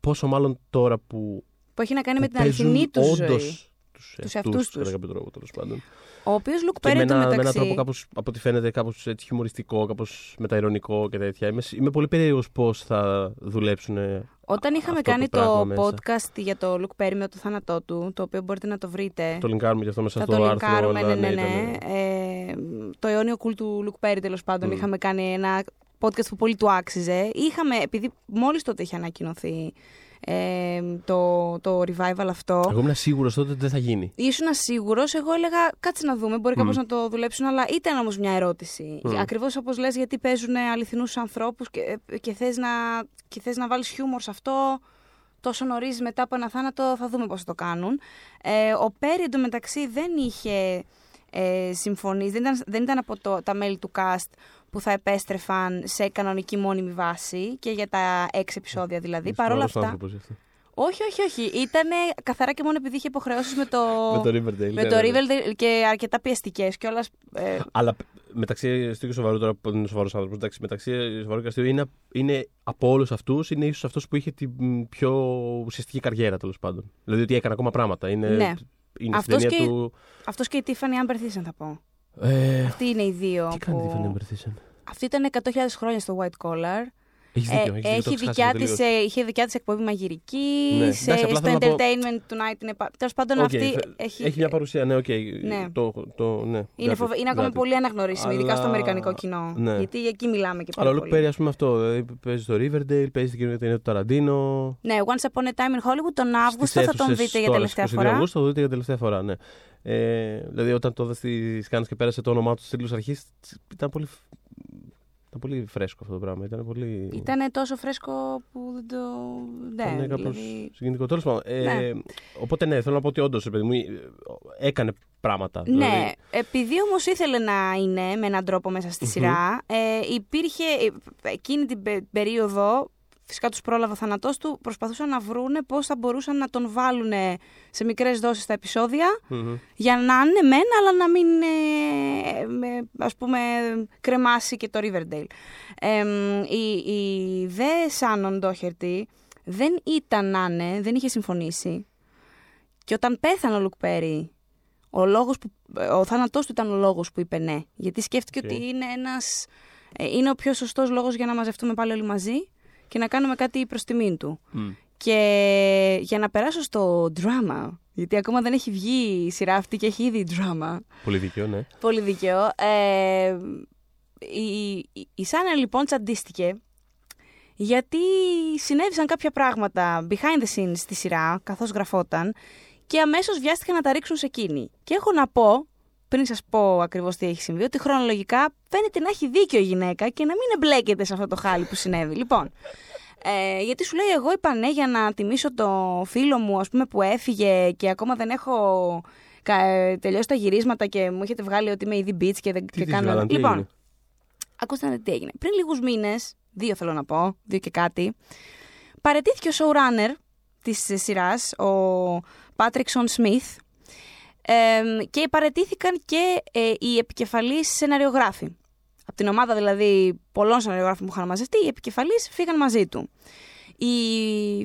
πόσο μάλλον τώρα που. Που έχει να κάνει με που την αληθινή τους παίζουν ζωή. Όντως τους Τους εαυτούς εαυτούς τους, τους. κατά κάποιο τρόπο, τέλος πάντων. Ο οποίος Λουκ Και με Πέρι ένα, με ένα μεταξύ. τρόπο κάπως, από ό,τι φαίνεται, κάπως έτσι χιουμοριστικό, κάπως μεταειρωνικό και τέτοια. Είμαι, είμαι πολύ περίεργος πώς θα δουλέψουν. Όταν είχαμε αυτό κάνει το πράγμα το μέσα. podcast για το Λουκ Πέρι με το θάνατό του, το οποίο μπορείτε να το βρείτε. Το λινκάρουμε και αυτό μέσα Θα στο το άρθρο. λινκάρουμε, αλλά ναι, ναι, ναι. ήταν- Ε, το αιώνιο κουλ του Λουκ Πέρι, τέλος πάντων. Μμ. Είχαμε κάνει ένα podcast που πολύ του άξιζε. Είχαμε, επειδή μόλις τότε είχε ανακοινωθεί ε, το, το revival αυτό. Εγώ ήμουν σίγουρος τότε ότι δεν θα γίνει. Ήσουν σίγουρος, εγώ έλεγα κάτσε να δούμε, μπορεί Μμ. κάπως να το δουλέψουν, αλλά ήταν όμως μια ερώτηση. Μμ. Ακριβώς όπως λες, γιατί παίζουν αληθινούς ανθρώπους και, και θες να, και θες να βάλεις χιούμορ σε αυτό τόσο νωρίς μετά από ένα θάνατο, θα δούμε πώς θα το κάνουν. Ε, ο Πέρι εντωμεταξύ δεν είχε ε, συμφωνήσει, δεν ήταν, δεν ήταν από το, τα μέλη του cast που θα επέστρεφαν σε κανονική μόνιμη βάση και για τα έξι επεισόδια δηλαδή. Παρ' όλα Σοβαρός αυτά. άνθρωπος αυτό. Όχι, όχι, όχι. Ήταν καθαρά και μόνο επειδή είχε υποχρεώσεις με το. Με το Riverdale. με ναι, το ναι, ναι. Riverdale και αρκετά πιεστικές κιόλα. Ε, Αλλά μεταξύ αστείου και σοβαρού τώρα που είναι σοβαρός άνθρωπος, εντάξει, μεταξύ σοβαρού και αστείου είναι, είναι από όλους αυτούς, είναι ίσως αυτός που είχε την μ, πιο ουσιαστική καριέρα τέλος πάντων. Δηλαδή ότι έκανε ακόμα πράγματα. Είναι, Ναι. Είναι Αυτός στην ταινία και- του. Αυτός και η Tiffany Amber Thiessen θα πω. Ε, Αυτοί είναι οι δύο. τι κάνει που... Tiffani Amber Thiessen. Αυτή ήταν 100.000 χρόνια στο White Collar. Έχεις Ε, δίκιο. έχεις δίκιο, το έχει έχω δικιά ξεχάσει της, λίγο. ε, είχε δικιά της εκπομπή μαγειρική. Ναι. σε, Εντάξει, απλά στο θέλω να πω- Entertainment Tonight είναι. Τέλος πάντων, Οκ, αυτή θε- έχει. Έχει μια παρουσία, ναι, οκ. Ναι. Το, το, ναι, είναι, got φοβε... it, είναι ακόμα got it. πολύ αναγνωρίσιμη, ειδικά στο Αλλά- αμερικανικό κοινό. Ναι. Γιατί εκεί μιλάμε και Αλλά πάρα ο Λουκ πολύ. Πέρι, ας πούμε αυτό. Δηλαδή, παίζει στο Riverdale, παίζει στην καινούργια ταινία του Ταραντίνο. Ναι, Once Upon a Time in Hollywood τον Αύγουστο Στις θα τον αίθουσες δείτε για τώρα, τελευταία στις 22 φορά. Αυγούστου θα το δείτε για τελευταία φορά, ναι. Ε, δηλαδή, όταν το είδα στις σκάνε και πέρασε το όνομά του στη τίτλου αρχής, ήταν πολύ, ήταν πολύ φρέσκο αυτό το πράγμα. Ήταν πολύ. Ήταν τόσο φρέσκο που δεν το. Ναι, ήταν κάπως δηλαδή... συγκινητικό. Τέλος πάντων. Ε, Ναι. Οπότε, ναι, θέλω να πω ότι όντως μου ε, έκανε πράγματα. Ναι, Δηλαδή, επειδή όμως ήθελε να είναι με έναν τρόπο μέσα στη Μμμ. σειρά, ε, υπήρχε ε, εκείνη την πε- περίοδο. Φυσικά τους πρόλαβε ο θάνατός του, προσπαθούσαν να βρούνε πώς θα μπορούσαν να τον βάλουν σε μικρές δόσεις στα επεισόδια μμμ. για να είναι μεν, αλλά να μην ε, με, ας πούμε κρεμάσει και το Riverdale. Ε, η, η δε Σάνον Ντόχερτη δεν ήταν να είναι, δεν είχε συμφωνήσει. Και όταν πέθανε ο Λουκ Πέρι, ο, λόγος που, ο θάνατός του ήταν ο λόγος που είπε ναι. Γιατί σκέφτηκε Οκ. ότι είναι ένας... ε, Είναι ο πιο σωστός λόγος για να μαζευτούμε πάλι όλοι μαζί και να κάνουμε κάτι προς τιμήν του. Μμ. Και για να περάσω στο drama, γιατί ακόμα δεν έχει βγει η σειρά αυτή και έχει ήδη drama. Πολύ δίκαιο, ναι. Πολύ δίκαιο. Ε, η, η, η Σάνα λοιπόν τσαντίστηκε γιατί συνέβησαν κάποια πράγματα behind the scenes στη σειρά, καθώς γραφόταν και αμέσως βιάστηκαν να τα ρίξουν σε εκείνη. Και έχω να πω, πριν σας πω ακριβώς τι έχει συμβεί, ότι χρονολογικά φαίνεται να έχει δίκιο η γυναίκα και να μην εμπλέκεται σε αυτό το χάλι που συνέβη. Λοιπόν, ε, γιατί σου λέει εγώ είπα ναι για να τιμήσω το φίλο μου ας πούμε που έφυγε και ακόμα δεν έχω κα- ε, τελειώσει τα γυρίσματα και μου έχετε βγάλει ότι είμαι ήδη beach και δεν Τι και της κάνω... βγάλαν, τι λοιπόν, έγινε; ακούστε να δείτε τι έγινε. Πριν λίγους μήνες, δύο θέλω να πω, δύο και κάτι, παρετήθηκε ο showrunner της ε, σειράς, ο Patrickson Smith, εμ, και παρετήθηκαν και ε, οι επικεφαλείς σεναριογράφοι. Από την ομάδα δηλαδή πολλών σεναριογράφων που είχαν μαζευτεί, οι επικεφαλείς φύγαν μαζί του. Η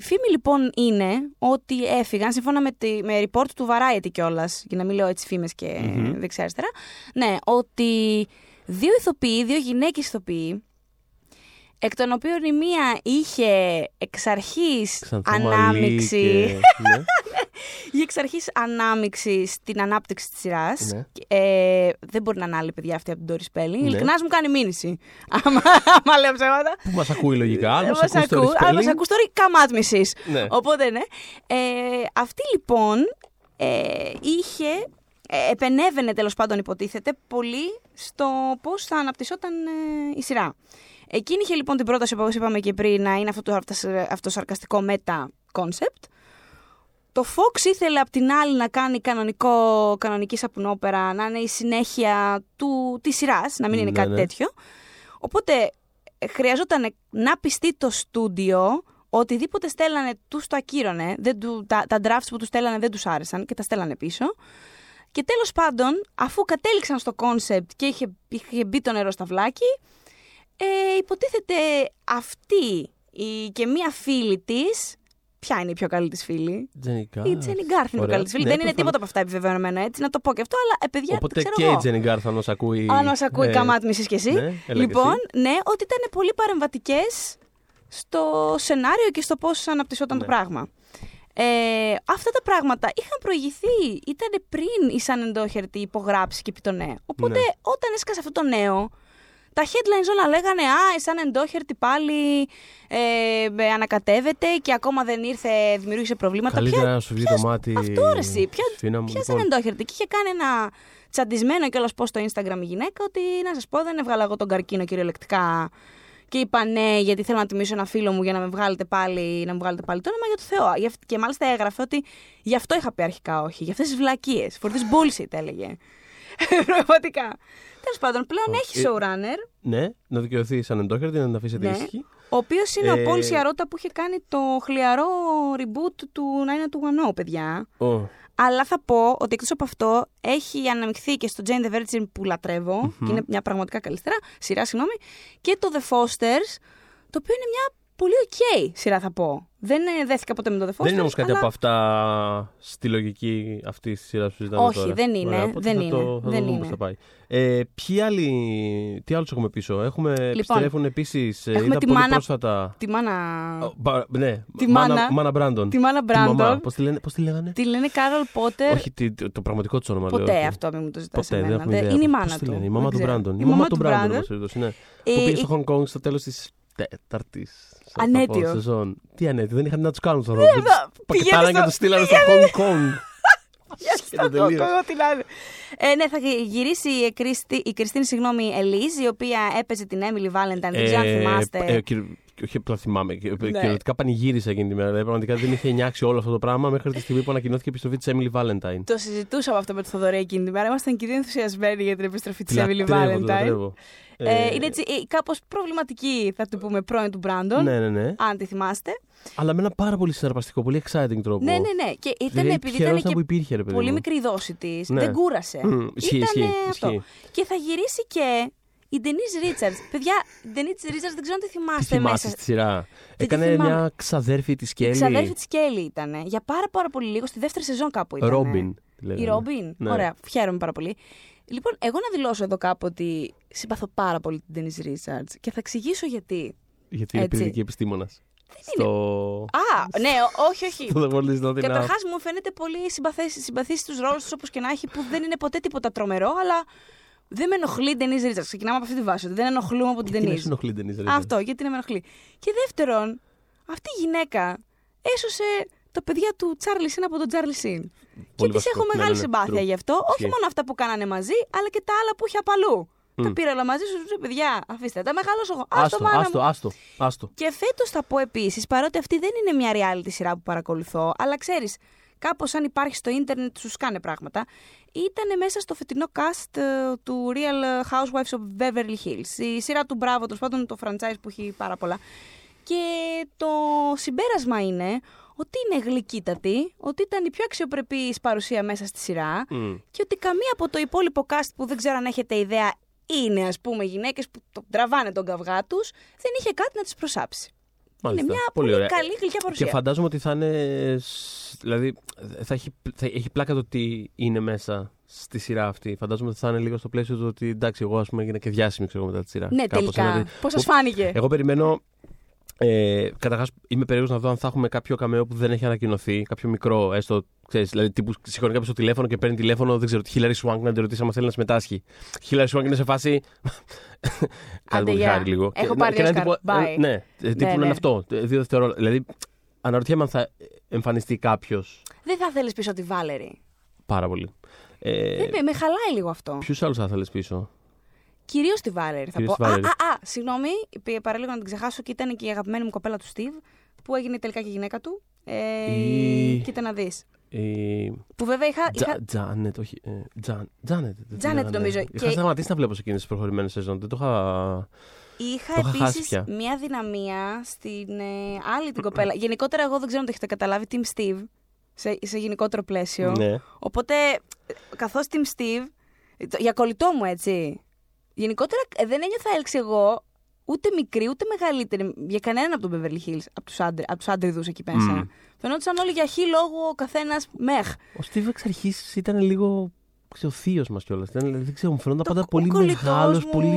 φήμη λοιπόν είναι ότι έφυγαν, σύμφωνα με, τη, με report του Variety κιόλας, για να μην λέω έτσι φήμες και Μμμ. δεξιά-αριστερά, ναι, ότι δύο ηθοποιοί, δύο γυναίκες ηθοποιοί, εκ των οποίων η μία είχε εξ αρχής Ξανθό μαλλί ανάμειξη, και- ναι. <laughs> είχε εξ αρχής ανάμειξη στην ανάπτυξη της σειράς. Ναι. Ε, δεν μπορεί να είναι άλλη παιδιά αυτή από την Doris Spelling. Ναι. Ειλικρινά μου κάνει μήνυση. άμα, άμα λέω ψέματα. Που μας ακούει λογικά. Αν Δεν μας μας ακούει στο ακού- Αν spelling, μας ακούς τώρα, come at me sis. Ναι. Οπότε ναι. Ε, αυτή λοιπόν ε, είχε, ε, επενέβαινε τέλος πάντων υποτίθεται πολύ στο πώς θα αναπτυσσόταν ε, η σειρά. Εκείνη είχε λοιπόν την πρόταση, όπως είπαμε και πριν, να είναι αυτό το αυτοσ- αυτοσαρκαστικό μετα concept. Το Fox ήθελε απ' την άλλη να κάνει κανονικό, κανονική σαπουνόπερα, να είναι η συνέχεια του, της σειράς, να μην είναι Ναι, κάτι ναι. τέτοιο. Οπότε ε, χρειαζόταν να πιστεί το στούντιο οτιδήποτε στέλνανε τους το ακύρωνε. Δεν του, τα, τα drafts που τους στέλνανε δεν τους άρεσαν και τα στέλνανε πίσω. Και τέλος πάντων, αφού κατέληξαν στο κόνσεπτ και είχε, είχε μπει το νερό στ' αυλάκι, ε, υποτίθεται αυτή η, και μία φίλη της, ποια είναι η πιο καλή της φίλη, Τζένι Γκάρθ. η Τζένι Γκάρθ είναι η Ωραία. καλή της φίλη. Ναι, δεν είναι προφανώς. τίποτα από αυτά επιβεβαιωμένα έτσι, να το πω και αυτό, αλλά ε, παιδιά, Οπότε το ξέρω και εγώ. η Τζένι Γκάρθ, αν μας ακούει. Αν μας ακούει, ε, κάν' τη μήνυση κι εσύ. ναι, έλα και λοιπόν, εσύ. ναι, ότι ήταν πολύ παρεμβατικές στο σενάριο και στο πώς αναπτυσσόταν το Ναι. πράγμα. Ε, αυτά τα πράγματα είχαν προηγηθεί, ήταν πριν η Σαν Εντόχερτη υπογράψει και πει το νέο. Οπότε Ναι. όταν έσκασε αυτό το νέο, τα headlines όλα λέγανε «Α, η Σαν Εντόχερτη πάλι ε, ε, ανακατεύεται και ακόμα δεν ήρθε, δημιούργησε προβλήματα». Ποια- Καλύτερα να σου βγει το μάτι. αυτό ρε εσύ, ποια, Φίνα μου, ποια λοιπόν. σαν εντόχερτη. Και είχε κάνει ένα τσαντισμένο κιόλας πώ στο Instagram η γυναίκα ότι να σας πω δεν έβγαλα εγώ τον καρκίνο κυριολεκτικά. Και είπα ναι, γιατί θέλω να τιμήσω ένα φίλο μου για να με βγάλετε πάλι, να μου βγάλετε πάλι το όνομα για το Θεό. Γι' αυτ- Και μάλιστα έγραφε ότι γι' αυτό είχα πει αρχικά όχι. Για αυτές τις βλακίες. For this bullshit έλεγε. <laughs> Πραγματικά. Τέλος πάντων, πλέον έχει Ε, showrunner, Ναι, να δικαιωθεί σαν εντόχερτη, να την αφήσετε Ναι. ήσυχη. ο οποίος είναι ο Ε, Πολ Σιαρότα που είχε κάνει το χλιαρό reboot του Να είναι του One παιδιά. Ω, Αλλά θα πω ότι εκτός από αυτό έχει αναμειχθεί και στο Jane the Virgin που λατρευω και είναι μια πραγματικά καλή σειρά, σειρά συγγνώμη, και το The Fosters, το οποίο είναι μια πολύ ok σειρά θα πω. Δεν ε, δέθηκα ποτέ με το The Fosters. Δεν είναι όμως κάτι αλλά... από αυτά στη λογική αυτή της σειράς που συζητάμε Όχι, τώρα. δεν είναι, Ωραία, οπότε δεν θα Το, είναι, θα δεν το δούμε είναι. πώς θα πάει. Ε, ποιοι άλλοι, τι άλλους έχουμε πίσω; Έχουμε, επιστρέφουν επίσης, ε, έχουμε είδα τη πολύ μάνα- πρόσφατα. Τη μάνα. Ω, μπα- ναι, Τη μάνα, μάνα- μάνα Μπράντον. Τη μάνα Τη μαμά. Μπράντον. Πώς τη, λένε, πώς τη λέγανε; Τη λένε Κάρολ Πότερ. Όχι, τι- το, το πραγματικό της όνομα. λέω, Ποτέ όχι. αυτό μην μου το ζητάς. Ποτέ, δεν έχουμε ιδέα. Είναι η Πώς μάνα τη του. λένε, Η μαμά Δεν του ξέρω. Μπράντον. Η μαμά του Μπράντον, Brandon. εν πάση περιπτώσει, ναι. Ε, Που πήγε η- στο Hong Kong στο τέλος της τέταρτης ανέτειο. σεζόν. Τι ανέτειο, δεν είχαν να τους κάνουν στον ναι, Ρόμπερτ. Πακετάραν και τους στείλανε στο Hong Kong. <laughs> Ε, ναι, θα γυρίσει η, Κριστί, η Κριστίν συγγνώμη, Ελίζ, η οποία έπαιζε την Έμιλι Βάλεντайн. Δεν ξέρω αν ε, θυμάστε. Ε, όχι απλά θυμάμαι. Ε, ναι. Κυριολεκτικά πανηγύρισα εκείνη τη μέρα. Δηλαδή, πραγματικά δεν είχε νιάξει όλο αυτό το πράγμα μέχρι τη στιγμή που ανακοινώθηκε η επιστροφή της Έμιλι Βάλεντάιν. Το συζητούσαμε αυτό με τον Θοδωρή εκείνη τη μέρα. Ήμασταν και ενθουσιασμένοι για την επιστροφή της Έμιλι Βάλεντάιν. Ε, είναι έτσι ε, κάπως προβληματική, θα το πούμε, πρώην του Μπράντον. Ναι, ναι, ναι. Αν τη θυμάστε. Αλλά με ένα πάρα πολύ συναρπαστικό, πολύ exciting τρόπο. Ναι, ναι, ναι. Και ήταν Δηλαδή, επειδή τυχερός ήταν να και που υπήρχε, ρε παιδί πολύ μου. μικρή η δόση της. Ναι. Δεν κούρασε. Μμ, ισχύει, Ήτανε ισχύει, αυτό. ισχύει. Και θα γυρίσει και η Ντενίζ Ρίτσαρντς. Παιδιά, η Ντενίζ Ρίτσαρντς δεν ξέρω αν τη Τι θυμάστε θυμάσαι μέσα. στη σειρά. τη Έκανε θυμάμαι. μια ξαδέρφη της Η Κέλλη. ξαδέρφη της Κέλλη ήταν. Για πάρα, πάρα πολύ λίγο, στη δεύτερη σεζόν κάπου ήταν. Ρόμπιν. τη Η λέγανε. Ρόμπιν. Ναι. Ωραία, χαίρομαι πάρα πολύ. Λοιπόν, εγώ να δηλώσω εδώ κάπου ότι συμπαθώ πάρα πολύ την Ντενίζ Ρίτσαρντς και θα εξηγήσω γιατί. Γιατί είναι Έτσι. πυρηνική επιστήμονας. Στο. Α, ναι, ο- όχι, όχι. Στο The World is not enough. Καταρχάς, μου φαίνεται πολύ συμπαθής στους ρόλους τους όπως και να έχει, που δεν είναι ποτέ τίποτα τρομερό, αλλά δεν με ενοχλεί η Ντενίζ Ρίτσαρτ. Ξεκινάμε από αυτή τη βάση, ότι δεν ενοχλούμε από την Τι να Ντενίζ. σου ενοχλεί η Denise Richards? Αυτό, γιατί να με ενοχλεί. Και δεύτερον, αυτή η γυναίκα έσωσε τα παιδιά του Τσάρλι Σιν από τον Τσάρλι Σιν. Και Πολύ της βασικό. έχω Ναι, μεγάλη ναι, ναι, συμπάθεια true. γι' αυτό. Όχι Ισχύει. μόνο αυτά που κάνανε μαζί, αλλά και τα άλλα που είχε απαλού. Τα Μμ. πήρα όλα μαζί σου, σου παιδιά. Αφήστε τα, μεγαλώσω εγώ. Άστο, Άστο, μάνα άστο, μου. άστο, άστο. Και φέτος θα πω επίσης, παρότι αυτή δεν είναι μια reality σειρά που παρακολουθώ, αλλά ξέρεις, κάπως αν υπάρχει στο ίντερνετ σου σκάνε πράγματα. Ήταν μέσα στο φετινό cast ε, του Real Housewives of Beverly Hills. Η σειρά του Μπράβο, τέλος πάντων το franchise που έχει πάρα πολλά. Και το συμπέρασμα είναι ότι είναι γλυκύτατη, ότι ήταν η πιο αξιοπρεπής παρουσία μέσα στη σειρά Μμ. και ότι καμία από το υπόλοιπο cast που δεν ξέρω αν έχετε ιδέα είναι ας πούμε γυναίκες που το τραβάνε τον καυγά τους, δεν είχε κάτι να τις προσάψει. Μάλιστα. Είναι μια πολύ, ωραία. καλή γλυκιά παρουσία. Και φαντάζομαι ότι θα είναι. σ- Δηλαδή, θα έχει, θα έχει πλάκα το ότι είναι μέσα στη σειρά αυτή. Φαντάζομαι ότι θα είναι λίγο στο πλαίσιο του ότι εντάξει, εγώ ας πούμε έγινα και διάσημη ξέρω, μετά τη σειρά. Ναι, Κάπως τελικά. ένα- Πώς σας Ο- φάνηκε; Εγώ περιμένω. Ε, Καταρχάς, είμαι περίεργος να δω αν θα έχουμε κάποιο καμέο που δεν έχει ανακοινωθεί. Κάποιο μικρό, έστω. Ξέρεις, δηλαδή, τύπου σηκώνει κάποιος το τηλέφωνο και παίρνει τηλέφωνο, δεν ξέρω, τη Χίλαρη Σουάνκ να την ρωτήσει αν θέλει να συμμετάσχει. Χίλαρη Σουάνκ είναι σε φάση. <laughs> Κάντε Άντε, μου γεια. χάρη λίγο. Έχω Και- πάρει και να είναι Όσκαρ. τύπου- Bye. ε, Ναι, ε, τύπου Ναι, να ναι. είναι αυτό. ε, Δύο δευτερόλεπτα. Δηλαδή, αναρωτιέμαι αν θα εμφανιστεί κάποιος Δεν θα θέλεις πίσω τη Βάλερη. πάρα πολύ. Ε, Δεν με, με χαλάει λίγο αυτό. Ποιους άλλους θα ήθελε πίσω; Κυρίως τη Βάλερη θα Κυρίως πω. τη Α, Βάλερη. α, α, συγγνώμη, πη- παραλίγο να την ξεχάσω και ήταν και η αγαπημένη μου κοπέλα του Στίβ που έγινε τελικά και η γυναίκα του. Ε, Η- Κοίτα να δεις. Η... Που βέβαια είχα. Τζα- είχα... Τζάνετ, όχι. ε, Τζαν- Τζάνετ. δεν την Τζάνετ, λέγανε. νομίζω. Είχα Και- σταματήσει να βλέπω σε εκείνες τις προχωρημένες σεζόν. Δεν το είχα. Είχα Το είχα χάσει επίσης πια. μία δυναμία στην ε, άλλη την κοπέλα. Γενικότερα, εγώ δεν ξέρω αν το έχετε καταλάβει, Team Steve. Σε, σε γενικότερο πλαίσιο. Ναι. Οπότε, καθώς Team Steve. το- Για κολλητό μου, έτσι. Γενικότερα ε, δεν ένιωθα έλξη εγώ ούτε μικρή ούτε μεγαλύτερη για κανέναν από τον Beverly Hills, από τους άντρε, από τους άντριδους εκεί μέσα. Μμμ. Φαινόντουσαν όλοι για χι λόγο ο καθένας μεχ. Ο Στίβ εξ αρχής ήταν λίγο. ξέρω, ο θείος μας κιόλας. Δεν ξέρω, μου φαινόταν Το- πάντα ο πολύ κολλητός μεγάλος. μου, Πολύ.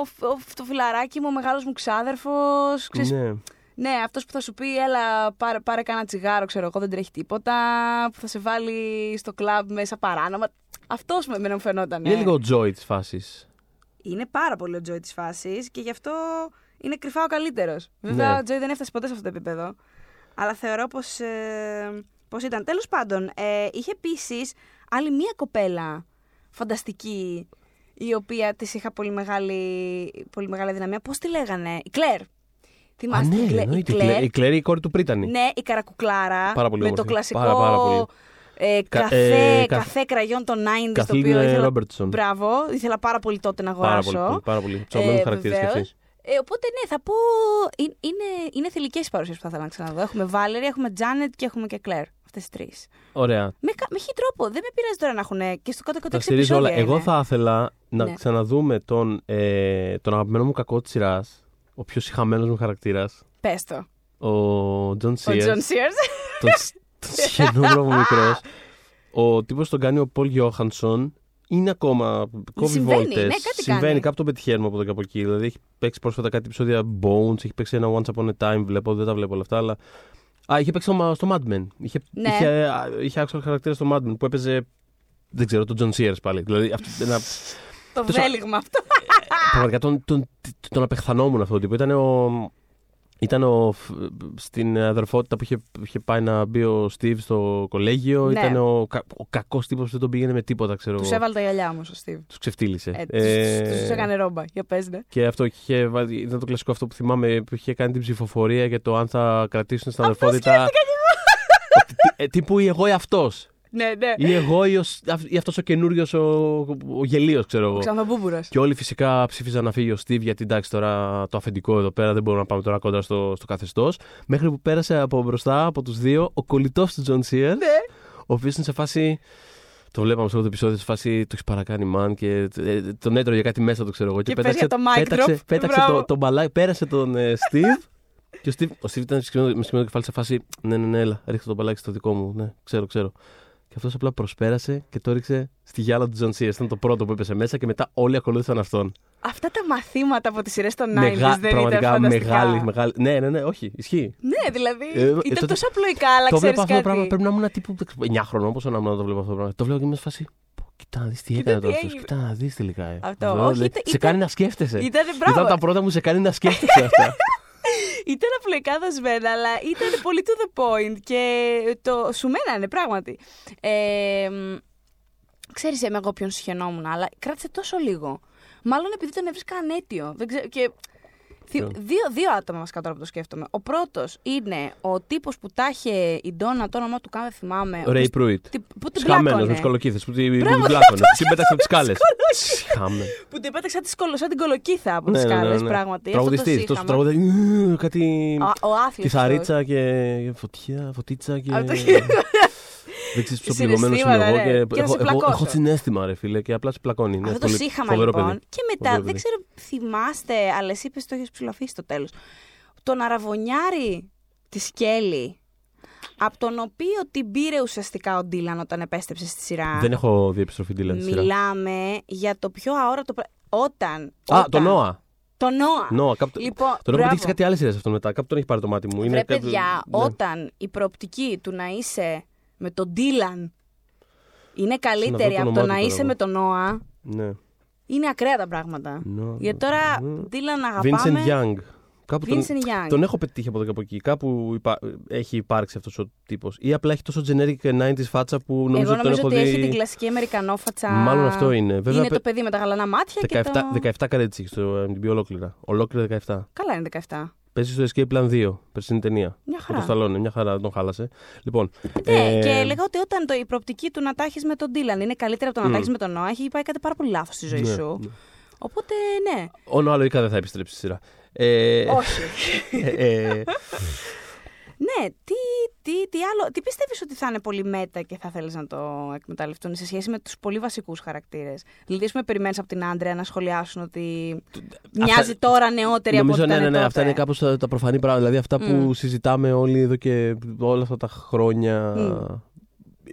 ο, φ- ο, φ- το φιλαράκι μου, ο μεγάλος μου ξάδερφος. Ναι. Ναι, αυτός που θα σου πει, έλα, πάρε, πάρε κάνα τσιγάρο, ξέρω εγώ, δεν τρέχει τίποτα. Που θα σε βάλει στο κλαμπ μέσα παράνομα. Αυτός με εμένα μου φαινόταν. Είναι λίγο ο Τζόι της φάσης. Είναι πάρα πολύ ο Τζόι της φάσης και γι' αυτό είναι κρυφά ο καλύτερος. Βέβαια, Ναι. ο Τζόι δεν έφτασε ποτέ σε αυτό το επίπεδο. Αλλά θεωρώ πως ε, πως ήταν. Τέλος πάντων, ε, είχε επίσης άλλη μία κοπέλα φανταστική, η οποία της είχα πολύ μεγάλη, πολύ μεγάλη δυναμία. Πώς τη λέγανε, η Κλέρ. Α, Θυμάστε, ναι, η Κλέ- η εννοείται. Η Κλέρ. Κλέ- Η Κλέρ είναι η κόρη του Πρίτανη. Ναι, η καρακουκλάρα. Πάρα πολύ με το όμορφη. κλασικό Πάρα, πάρα πολύ. Ε, Κα- καφέ, ε, κα- καφέ κραγιόν των 90s, το Καθήλυν οποίο ήθελα... Ρόμπερτσον. Μπράβο, ήθελα πάρα πολύ τότε να Πάρα αγοράσω. πολύ. Πάρα πολύ. Ψωμένο χαρακτήρα και βεβαίως. αυτής. Ε, οπότε ναι, θα πω. είναι- Είναι, είναι θηλυκές οι παρουσίες που θα ήθελα να ξαναδώ. Έχουμε Βάλερη, έχουμε Τζάνετ και έχουμε και Κλέρ. Αυτές τι τρεις. Ωραία. Με, κα- με χι τρόπο. Δεν με πειράζει τώρα να έχουν και στο κάτω κάτω Τα έξι στηρίζω όλα. επεισόδια Εγώ είναι. θα ήθελα να Ναι. ξαναδούμε τον, ε, τον αγαπημένο μου κακό της σειράς. Ο πιο συχαμένος μου χαρακτήρας. Πες το. Ο Τζον Ο Σίερ. Τζον Σίερς. Τον τον <laughs> <laughs> σχεδόν μου μικρός. Ο τύπος τον κάνει ο Πολ Γιόχανσον. Είναι ακόμα. Κόβει Συμβαίνει, βόλτες. ναι, κάτι Συμβαίνει, κάνει. κάπου το πετυχαίνουμε από εδώ και από εκεί. Δηλαδή έχει παίξει πρόσφατα κάτι επεισόδια Bones, έχει παίξει ένα Once Upon a Time. Βλέπω, δεν τα βλέπω όλα αυτά, αλλά. Α, είχε παίξει στο, στο Mad Men. Είχε, Ναι. είχε, α, είχε actual χαρακτήρα στο Mad Men που έπαιζε. Δεν ξέρω, τον John Sears πάλι. Δηλαδή, αυτό, ένα, Το Τόσο- βέλιγμα αυτό. πραγματικά τον, τον, τον απεχθανόμουν αυτόν τον τύπο. Ήταν ο, ήταν ο, στην αδερφότητα που είχε, είχε πάει να μπει ο Steve στο κολέγιο. Ναι. Ήταν ο, κα- ο κακός τύπος που δεν τον πήγαινε με τίποτα, ξέρω Τους εγώ. έβαλε τα γυαλιά όμως ο Στίβ. Τους ξεφτύλισε. Ε, Του έκανε ρόμπα. Για πες, ναι. Και αυτό και είχε, βάλει- ήταν το κλασικό αυτό που θυμάμαι που είχε κάνει την ψηφοφορία για το αν θα κρατήσουν στην αδερφότητα. Ότι τι- ε, τύπου ή εγώ ή αυτός. Ναι, ναι. Ή εγώ ή, ο, ή αυτός ο καινούριος ο, ο γελίος, ξέρω εγώ. Ο Ξανθομπούμπουρα. Και όλοι φυσικά ψήφιζαν να φύγει ο Στίβ γιατί εντάξει τώρα το αφεντικό εδώ πέρα δεν μπορούμε να πάμε τώρα κοντά στο, στο καθεστώς. Μέχρι που πέρασε από μπροστά από τους δύο ο κολλητός του Τζον Σίερς, Ναι. ο οποίος είναι σε φάση. Το βλέπαμε σε αυτό το επεισόδιο, σε φάση το έχεις παρακάνει man και ε, τον έτρωγε κάτι μέσα του, ξέρω εγώ. Και παίζει για το mic πέταξε, drop. πέταξε Μπράβο. το, το μπαλάκι, πέρασε τον ε, Steve. και ο Steve, ο Steve ήταν με σκυμμένο κεφάλι σε φάση. Ναι, ναι, ναι, έλα, ρίχτε το μπαλάκι στο δικό μου. Ναι, ξέρω, ξέρω. Και αυτός απλά προσπέρασε και το ρίξε στη γυάλα του Τζον Σίερς. Ήταν το πρώτο που έπεσε μέσα και μετά όλοι ακολούθησαν αυτόν. Αυτά τα μαθήματα από τις σειρές των 90s Μεγα- δεν πραγματικά ήταν φανταστικά. μεγάλη, μεγάλη. Ναι, ναι, ναι, όχι, ισχύει. Ναι, δηλαδή. Ε, ε, ήταν τότε- τόσο απλοϊκά, αλλά το ξέρεις βλέπω αυτό το πράγμα. κάτι. Πρέπει να ήμουν τύπου 9 χρονών. Πόσο να ήμουν να το βλέπω αυτό το πράγμα. Το βλέπω και είμαι σε φάση. «Πω, Κοίτα να δεις τι Κοίτα έκανε τι τώρα αυτός. έγινε». Κοίτα να δεις τελικά. ε. Αυτό, Αυτό, όχι, δε- ήταν- Σε ήταν- κάνει να σκέφτεσαι. Ήταν μπράβο. Ήταν τα πρώτα που σε κάνει να σκέφτεσαι <laughs> αυτά. Ήταν απλοϊκά δοσμένα, αλλά ήταν πολύ to the point και το σου μένανε πράγματι. Ε, μ, ξέρεις εμένα εγώ ποιον συχαινόμουν, αλλά κράτησε τόσο λίγο. Μάλλον επειδή τον έβρισκα ανέτιο. Δεν ξέρω, και... θυ- Ποιον; Δύο, δύο άτομα βασικά τώρα που το σκέφτομαι. Ο πρώτος είναι ο τύπος που τα είχε η Ντόνα, το όνομά του καν δεν θυμάμαι. Ο Ρέι που- Προύιτ. τι- Που την Σχαμένο πλάκωνε. με του κολοκύθες που την που Μπράβο, την <laughs> πλάκωνε. που Την πέταξε από τις κάλε. Σχαμένο. <laughs> Που την πέταξε σαν τη σκολο- σαν την κολοκύθα από Ναι, τις ναι, ναι, σκάλες, ναι. πράγματι. Αυτό το Τραγουδιστής, τόσο σύγχαμα. τραγουδιστή. Κάτι. Ο- Ο άθλιος. Κιθαρίτσα και φωτιά, φωτίτσα και. Αυτό- Δεν ξέρει πόσο πληγωμένο είμαι Συναισθήματα, εγώ. ρε. Και Και να έχω, σε έχω, πλακώσω. έχω συνέστημα, ρε φίλε, και απλά σε πλακώνει. Είναι Αυτό το πολύ σύγχαμα φοβερό λοιπόν. παιδί. Και μετά, Φοβερό δεν παιδί. ξέρω, θυμάστε, αλλά εσύ είπες το έχεις ψηλοφίσει στο τέλος. Τον αραβωνιάρη τη Σκέλη, από τον οποίο την πήρε ουσιαστικά ο Ντίλαν όταν επέστρεψε στη σειρά. Δεν έχω δει επιστροφή Ντίλαν στη σειρά. Μιλάμε για το πιο αόρατο πράγμα. Όταν. Α, όταν- το Νόα. Το Νόα. Νόα, κάπου... Λοιπόν, Τον έχω μπράβο. πετύχει σε κάτι άλλε σειρέ αυτόν μετά. Κάπου τον έχει πάρει το μάτι μου. Βρε κάπου- παιδιά, ναι. όταν η προοπτική του να είσαι με τον Ντίλαν είναι βρω καλύτερη το από όνομά το του να τώρα είσαι εγώ. με τον Νόα, Ναι. είναι ακραία τα πράγματα. Νόα, Γιατί τώρα ναι. Ντίλαν Vincent αγαπάμε. Young. Κάπου τον, Vincent Young. τον έχω πετύχει από εδώ και από εκεί. Κάπου υπά... έχει υπάρξει αυτός ο τύπος. Ή απλά έχει τόσο generic 90s φάτσα που νομίζω Εγώ ότι τον νομίζω έχω ότι δει. έχει την κλασική Αμερικανόφατσα. Μάλλον αυτό είναι. Βέβαια, είναι πε- το παιδί με τα γαλανά μάτια 17, και το... 17 καρέτσι έχει στο MDB ολόκληρα. Ολόκληρα 17. Καλά είναι 17. Παίζει στο Escape Plan 2, περσινή ταινία. Μια Με το χαρά. Σταλόνε, μια χαρά, τον χάλασε. Λοιπόν. Ναι, ε, και έλεγα ότι όταν το, η προοπτική του να τα έχεις με τον Ντίλαν είναι καλύτερα από το να τα Μμ. έχεις με τον Νόα, έχει πάει κάτι πάρα πολύ λάθος στη ζωή ναι, σου. ναι. Οπότε ναι. Ο Νόα λογικά δεν θα επιστρέψει στη σειρά. Ε, Όχι. ε, ε, <laughs> ναι, τι, τι, τι άλλο. Τι πιστεύεις ότι θα είναι πολύ μέτα και θα θέλεις να το εκμεταλλευτούν σε σχέση με τους πολύ βασικούς χαρακτήρες; Δηλαδή, ας πούμε, περιμένεις από την Άντρια να σχολιάσουν ότι μοιάζει τώρα νεότερη από ό,τι Νομίζω, ναι, ήταν ναι, ναι, τότε. αυτά είναι κάπως τα, τα προφανή πράγματα. Δηλαδή αυτά που Μμ. συζητάμε όλοι εδώ και όλα αυτά τα χρόνια. Μμ.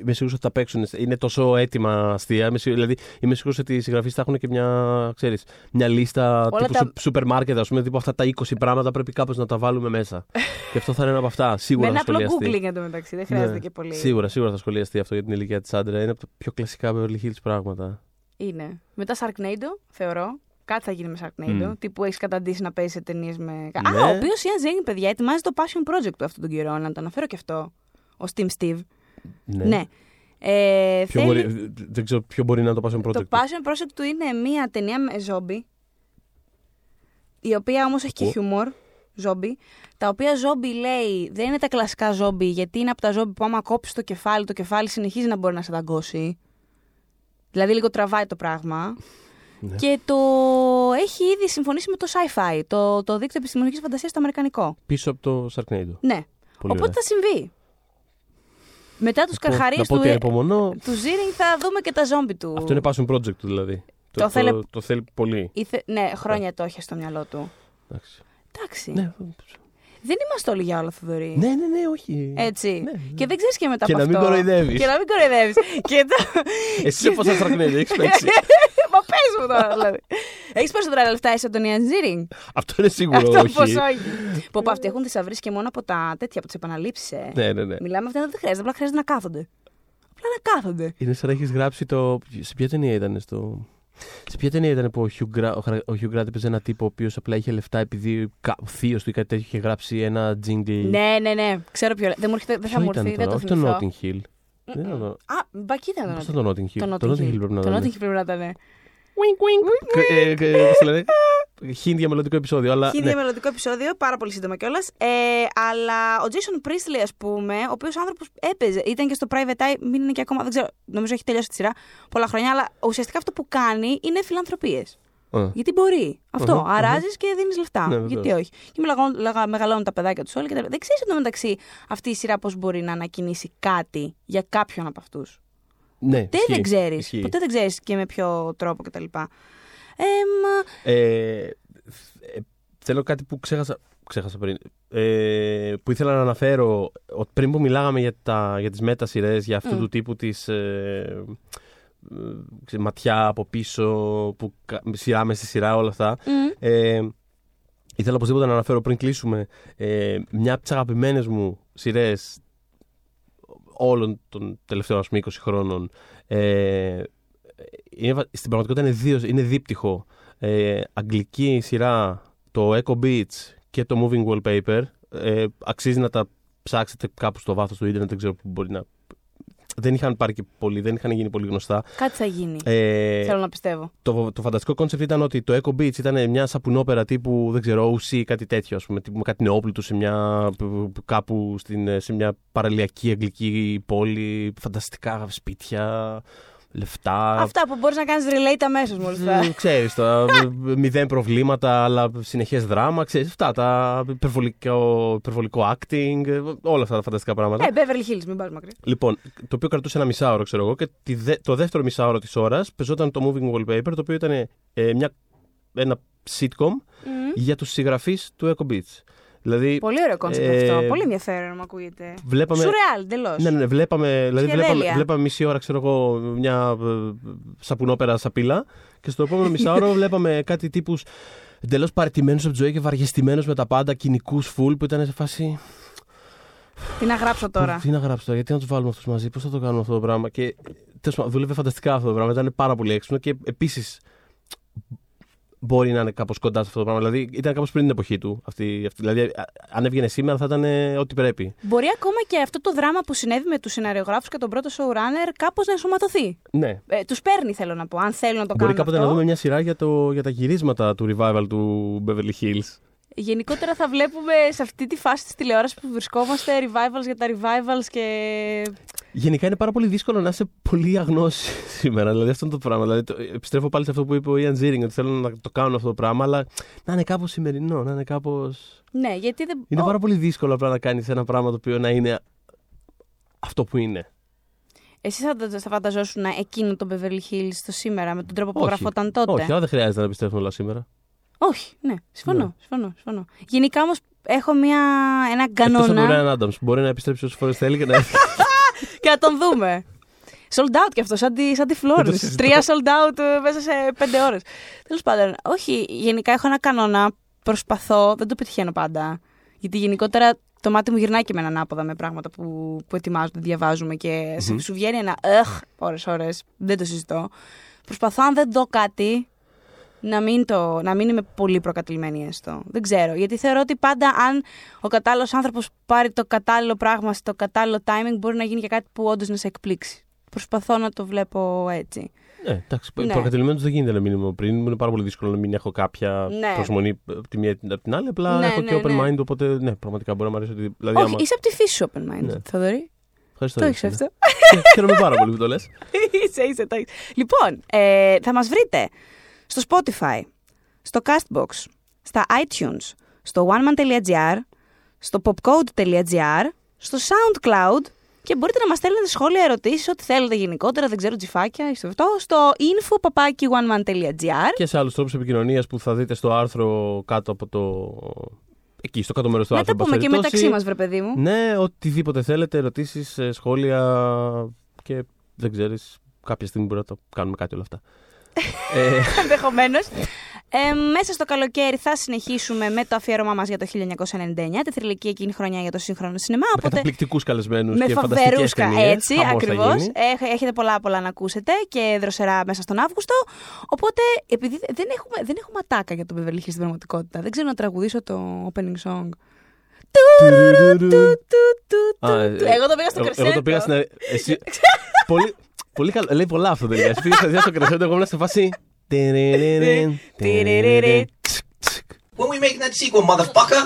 Είμαι σίγουρος ότι θα παίξουν. Είναι τόσο έτοιμα αστεία. Είμαι σίγουρος- δηλαδή, είμαι σίγουρος ότι οι συγγραφείς θα έχουν και μια, ξέρεις, μια λίστα Όλα τύπου τα- σου- σούπερ μάρκετ, ας πούμε. Τύπου αυτά τα 20 πράγματα πρέπει κάπως να τα βάλουμε μέσα. <laughs> και αυτό θα είναι ένα από αυτά. Με Σίγουρα ένα θα απλό σχολιαστεί. googling εντωμεταξύ. Δεν χρειάζεται Ναι. και πολύ. Σίγουρα, σίγουρα θα σχολιαστεί αυτό για την ηλικία της άντρα. Είναι από τα πιο κλασικά Beverly Hills πράγματα. Είναι. Μετά Sharknado, θεωρώ. Κάτι θα γίνει με Sharknado. Μμ. Τι που έχεις καταντήσει να παίζεις σε ταινίες με. Ναι. Α, ο οποίος Ian Ziering, παιδιά, ετοιμάζει το passion project του αυτόν τον καιρό. Να το αναφέρω και αυτό. Ο Steam Steve. Ναι. Ναι. Ε, Ποιο θέλει- μπορεί, δεν ξέρω ποιο μπορεί να είναι το passion project. Το passion project του είναι μία ταινία με ζόμπι. Η οποία όμως έχει και Ω. χιούμορ. Ζόμπι. Τα οποία ζόμπι λέει δεν είναι τα κλασικά ζόμπι, γιατί είναι από τα ζόμπι που άμα κόψεις το κεφάλι, το κεφάλι συνεχίζει να μπορεί να σε δαγκώσει. Δηλαδή λίγο τραβάει το πράγμα. Ναι. Και το έχει ήδη συμφωνήσει με το sci-fi, το, το δίκτυο επιστημονικής φαντασίας στο Αμερικανικό. Πίσω από το Sharknado. Ναι. Πολύ Οπότε ωραία. θα συμβεί. Μετά τους Να πω- καρχαρίες Να πω του, ότι ανυπομονώ. του Ζήρινγκ θα δούμε και τα ζόμπι του. Αυτό είναι passion project του δηλαδή. Το θέλε- το, το θέλει πολύ. Ήθε... Ναι, χρόνια το είχε στο μυαλό του. Εντάξει. Εντάξει. Ναι, Δεν είμαστε όλοι για όλα, Θοδωρή. ναι, ναι, ναι, όχι. Έτσι. Ναι, ναι. Και δεν ξέρεις και μετά Και από να μην αυτό. κοροϊδεύεις. Και να μην κοροϊδεύεις. <laughs> και το... Εσύ σε πόσα Sharknado έχεις παίξει; <laughs> Μα πες μου τώρα, δηλαδή. Έχεις περισσότερα λεφτά εσύ από τον Ιαν Ζήρινγκ. Αυτό είναι σίγουρο Αυτό όχι. πώς όχι. Που από αυτοί έχουν θησαυρίσει και μόνο από τα τέτοια, από τις επαναλήψεις. Ε. Ναι, ναι, ναι. Μιλάμε αυτά δεν χρειάζεται, απλά χρειάζεται να κάθονται. Απλά να κάθονται. Είναι σαν να έχεις γράψει το. Σε ποια ταινία ήταν στο. Σε ποια ταινία ήταν που ο Hugh Grant, ο χαρα- ο Hugh Grant έπαιζε ένα τύπο ο οποίος απλά είχε λεφτά επειδή κα- ο θείος του ή κάτι τέτοιο είχε γράψει ένα jingle. Ναι, ναι, ναι. Ξέρω ποιο. Δεν, μου έρχεται, δεν θα Ποιο μου ήταν έρθει, δεν τώρα, το όχι το θυμηθώ. Notting Hill. Δεν ήταν το- Α, μπακ ήταν το Πώς Notting ήταν το Notting Hill; Το Το Notting Notting Hill πρέπει να Το ήταν. Notting Hill πρέπει να ήταν. Κα- ε, ε, πώς το λένε, Hint για μελλοντικό επεισόδιο. Αλλά, Έχει ναι. μελλοντικό επεισόδιο, πάρα πολύ σύντομα κιόλας. Ε, αλλά ο Jason Priestley, ας πούμε, ο οποίος άνθρωπος έπαιζε, ήταν και στο Private Eye, μην είναι και ακόμα, δεν ξέρω, νομίζω έχει τελειώσει τη σειρά πολλά χρόνια, αλλά ουσιαστικά αυτό που κάνει είναι φιλανθρωπίες. Α, Γιατί μπορεί. Αυτό. Αχα, αχα. Αράζεις και δίνεις λεφτά. Ναι, βεβαίως. Γιατί όχι. Και μεγαλώνουν, λέγα- μεγαλώνουν τα παιδάκια τους όλοι και τα Δεν ξέρεις εντωμεταξύ αυτή η σειρά πώς μπορεί να ανακοινήσει κάτι για κάποιον από αυτούς. Ναι, Ποτέ ισχύει, δεν ξέρεις. ισχύει. Ποτέ δεν ξέρεις και με ποιο τρόπο κτλ. Εμ, Ε, ε, θέλω κάτι που ξέχασα, ξέχασα πριν. Ε, που ήθελα να αναφέρω ότι πριν που μιλάγαμε για, τα, για τις μετασυρές, για αυτού Μμ. του τύπου της ε, ε, ματιά από πίσω, που κα- σειρά μες στη σειρά, όλα αυτά. μ, Ε, ήθελα οπωσδήποτε να αναφέρω πριν κλείσουμε ε, μια από τις αγαπημένες μου σειρές όλων των τελευταίων ας πούμε 20 χρόνων. Ε, είναι, βα- στην πραγματικότητα είναι, δύο, είναι δίπτυχο. Ε, αγγλική σειρά, το Echo Beach και το Moving Wallpaper. Ε, αξίζει να τα ψάξετε κάπου στο βάθος του ίντερνετ, δεν ξέρω που μπορεί να... Δεν είχαν πάρει και πολύ, δεν είχαν γίνει πολύ γνωστά. κάτι θα γίνει. Ε, Θέλω να πιστεύω. το, το φανταστικό κόνσεπτ ήταν ότι το Echo Beach ήταν μια σαπουνόπερα τύπου, δεν ξέρω, OC, κάτι τέτοιο, ας πούμε, τύπου με κάτι νεόπλουτο σε μια, κάπου στην, σε μια παραλιακή αγγλική πόλη, φανταστικά σπίτια, λεφτά. Αυτά που μπορείς να κάνεις relate αμέσως μόλι θα. Μ, Ξέρεις, τα μηδέν προβλήματα, αλλά συνεχές δράμα, ξέρεις, αυτά, τα υπερβολικό, υπερβολικό acting, ε, όλα αυτά τα φανταστικά πράγματα. Ε, Beverly Hills, μην πα μακριά. Λοιπόν, το οποίο κρατούσε ένα μισάωρο, ξέρω εγώ, και τη δε- το δεύτερο μισάωρο της ώρας παίζονταν το Moving Wallpaper, το οποίο ήταν ε, μια, ένα sitcom Μμμ. για τους συγγραφείς του Echo Beach. Δηλαδή, Πολύ ωραίο κόνσεπτ ε, αυτό. Πολύ ενδιαφέρον να μου ακούγεται. βλέπαμε. Σουρεάλ, εντελώς. Ναι, ναι, ναι, βλέπαμε, δηλαδή Σχεδέλεια. βλέπαμε, βλέπαμε μισή ώρα, ξέρω εγώ, μια ε, σαπουνόπερα σαπίλα και στο επόμενο μισάωρο <laughs> βλέπαμε κάτι τύπους εντελώς παραιτημένους από τη ζωή και βαριεστημένους με τα πάντα, κυνικούς φουλ που ήταν σε φάση. Τι να γράψω τώρα; Τι να γράψω τώρα, γιατί να τους βάλουμε αυτούς μαζί, πώς θα το κάνουμε αυτό το πράγμα; Και τέλος πάντων, δούλευε φανταστικά αυτό το πράγμα. Ήταν πάρα πολύ έξυπνο και επίσης μπορεί να είναι κάπως κοντά σε αυτό το πράγμα. Δηλαδή ήταν κάπως πριν την εποχή του. Αυτή, αυτή, δηλαδή, α- αν έβγαινε σήμερα θα ήταν ε, ό,τι πρέπει. Μπορεί ακόμα και αυτό το δράμα που συνέβη με τους σεναριογράφου και τον πρώτο showrunner κάπως να ενσωματωθεί. Ναι. Ε, τους παίρνει, θέλω να πω. Αν θέλουν να το Μπορεί κάνουν. κάποτε αυτό. να δούμε μια σειρά για, το, για τα γυρίσματα του revival του Beverly Hills. Γενικότερα θα βλέπουμε σε αυτή τη φάση της τηλεόρασης που βρισκόμαστε revivals για τα revivals και. Γενικά είναι πάρα πολύ δύσκολο να είσαι πολύ αγνός <laughs> σήμερα. Δηλαδή αυτό είναι το πράγμα. Δηλαδή, το, επιστρέφω πάλι σε αυτό που είπε ο Ιαν Τζίρινγκ, ότι θέλω να το κάνω αυτό το πράγμα, αλλά να είναι κάπως σημερινό, να είναι κάπω. Ναι, γιατί δεν. Είναι ο- πάρα πολύ δύσκολο απλά να κάνεις ένα πράγμα το οποίο να είναι αυτό που είναι. Εσύ θα, θα φανταζόσουν εκείνο το Beverly Hills το σήμερα με τον τρόπο που Όχι. γραφόταν τότε; Όχι, αλλά δεν χρειάζεται να επιστρέφουν όλα σήμερα. Όχι, ναι, συμφωνώ. Ναι. συμφωνώ, συμφωνώ. Γενικά όμως έχω μια, ένα Εκτός από τον κανόνα. Ryan Adams. Μπορεί να επιστρέψει όσες φορές θέλει και να έρθει. <laughs> και να τον δούμε. Sold out κι αυτό, σαν τη, σαν τη Δεν το Florence. συζητώ. Τρία sold out ε, μέσα σε πέντε ώρες. Τέλος πάντων, όχι, γενικά έχω ένα κανόνα. Προσπαθώ, δεν το πετυχαίνω πάντα. Γιατί γενικότερα το μάτι μου γυρνάει και με έναν άποδα με πράγματα που, που ετοιμάζονται, διαβάζουμε και σου- Μμμ. σου βγαίνει ένα εχ ώρες-ώρες. Δεν το συζητώ. Προσπαθώ, αν δεν δω κάτι, να μην, το, να μην είμαι πολύ προκατηλημένη έστω. Δεν ξέρω. Γιατί θεωρώ ότι πάντα αν ο κατάλληλος άνθρωπος πάρει το κατάλληλο πράγμα στο κατάλληλο timing, μπορεί να γίνει και κάτι που όντως να σε εκπλήξει. Προσπαθώ να το βλέπω έτσι. Ναι, εντάξει. Ναι. Προκατελημένο δεν γίνεται να μείνουμε πριν. Μου είναι πάρα πολύ δύσκολο να μην έχω κάποια Ναι. προσμονή από τη μία από την άλλη. Απλά Ναι, έχω ναι, και open ναι. mind, οπότε ναι, πραγματικά μπορεί να μου αρέσει. Ότι, δηλαδή, Όχι, άμα... είσαι από τη φύση σου open mind, Ναι. Θοδωρή. Ευχαριστώ. Το έχεις ναι. αυτό. <laughs> Χαίρομαι πάρα πολύ που το λες. <laughs> είσαι, είσαι, το έχεις. Λοιπόν, ε, θα μας βρείτε στο Spotify, στο Castbox, στα iTunes, στο oneman.gr, στο popcode.gr, στο SoundCloud και μπορείτε να μας στέλνετε σχόλια, ερωτήσεις, ό,τι θέλετε γενικότερα, δεν ξέρω, τζιφάκια, ή στο αυτό, στο info papaki oneman.gr. και σε άλλους τρόπους επικοινωνίας που θα δείτε στο άρθρο κάτω από το. Εκεί, στο κάτω μέρος του Να άρθρου. τα εν πούμε πάση και περιπτώσει. μεταξύ μας, βρε παιδί μου. Ναι, οτιδήποτε θέλετε, ερωτήσεις, σχόλια και δεν ξέρεις. Κάποια στιγμή μπορεί να το κάνουμε κάτι όλα αυτά. Ε, Ενδεχομένως. Ε, μέσα στο καλοκαίρι θα συνεχίσουμε με το αφιέρωμά μας για το 1999, τη θρηλυκή εκείνη χρονιά για το σύγχρονο σινεμά. με Οπότε καταπληκτικού καλεσμένους με και φανταστικές φοβερούσκα ταινίες. έτσι, ακριβώς. Έχετε πολλά πολλά να ακούσετε και δροσερά μέσα στον Αύγουστο. Οπότε, επειδή δεν έχουμε, δεν έχουμε ατάκα για τον Beverly Hills στην πραγματικότητα, δεν ξέρω να τραγουδήσω το opening song. Εγώ το πήγα στο κρεσέντο. Εγώ το πήγα στην. Εσύ... <laughs> πολύ, πολύ καλό. Λέει πολλά αυτό τελικά. Εσύ πήγα στο κρεσέντο, εγώ ήμουν σε φάση. Τιριριρι. When we making that sequel, motherfucker?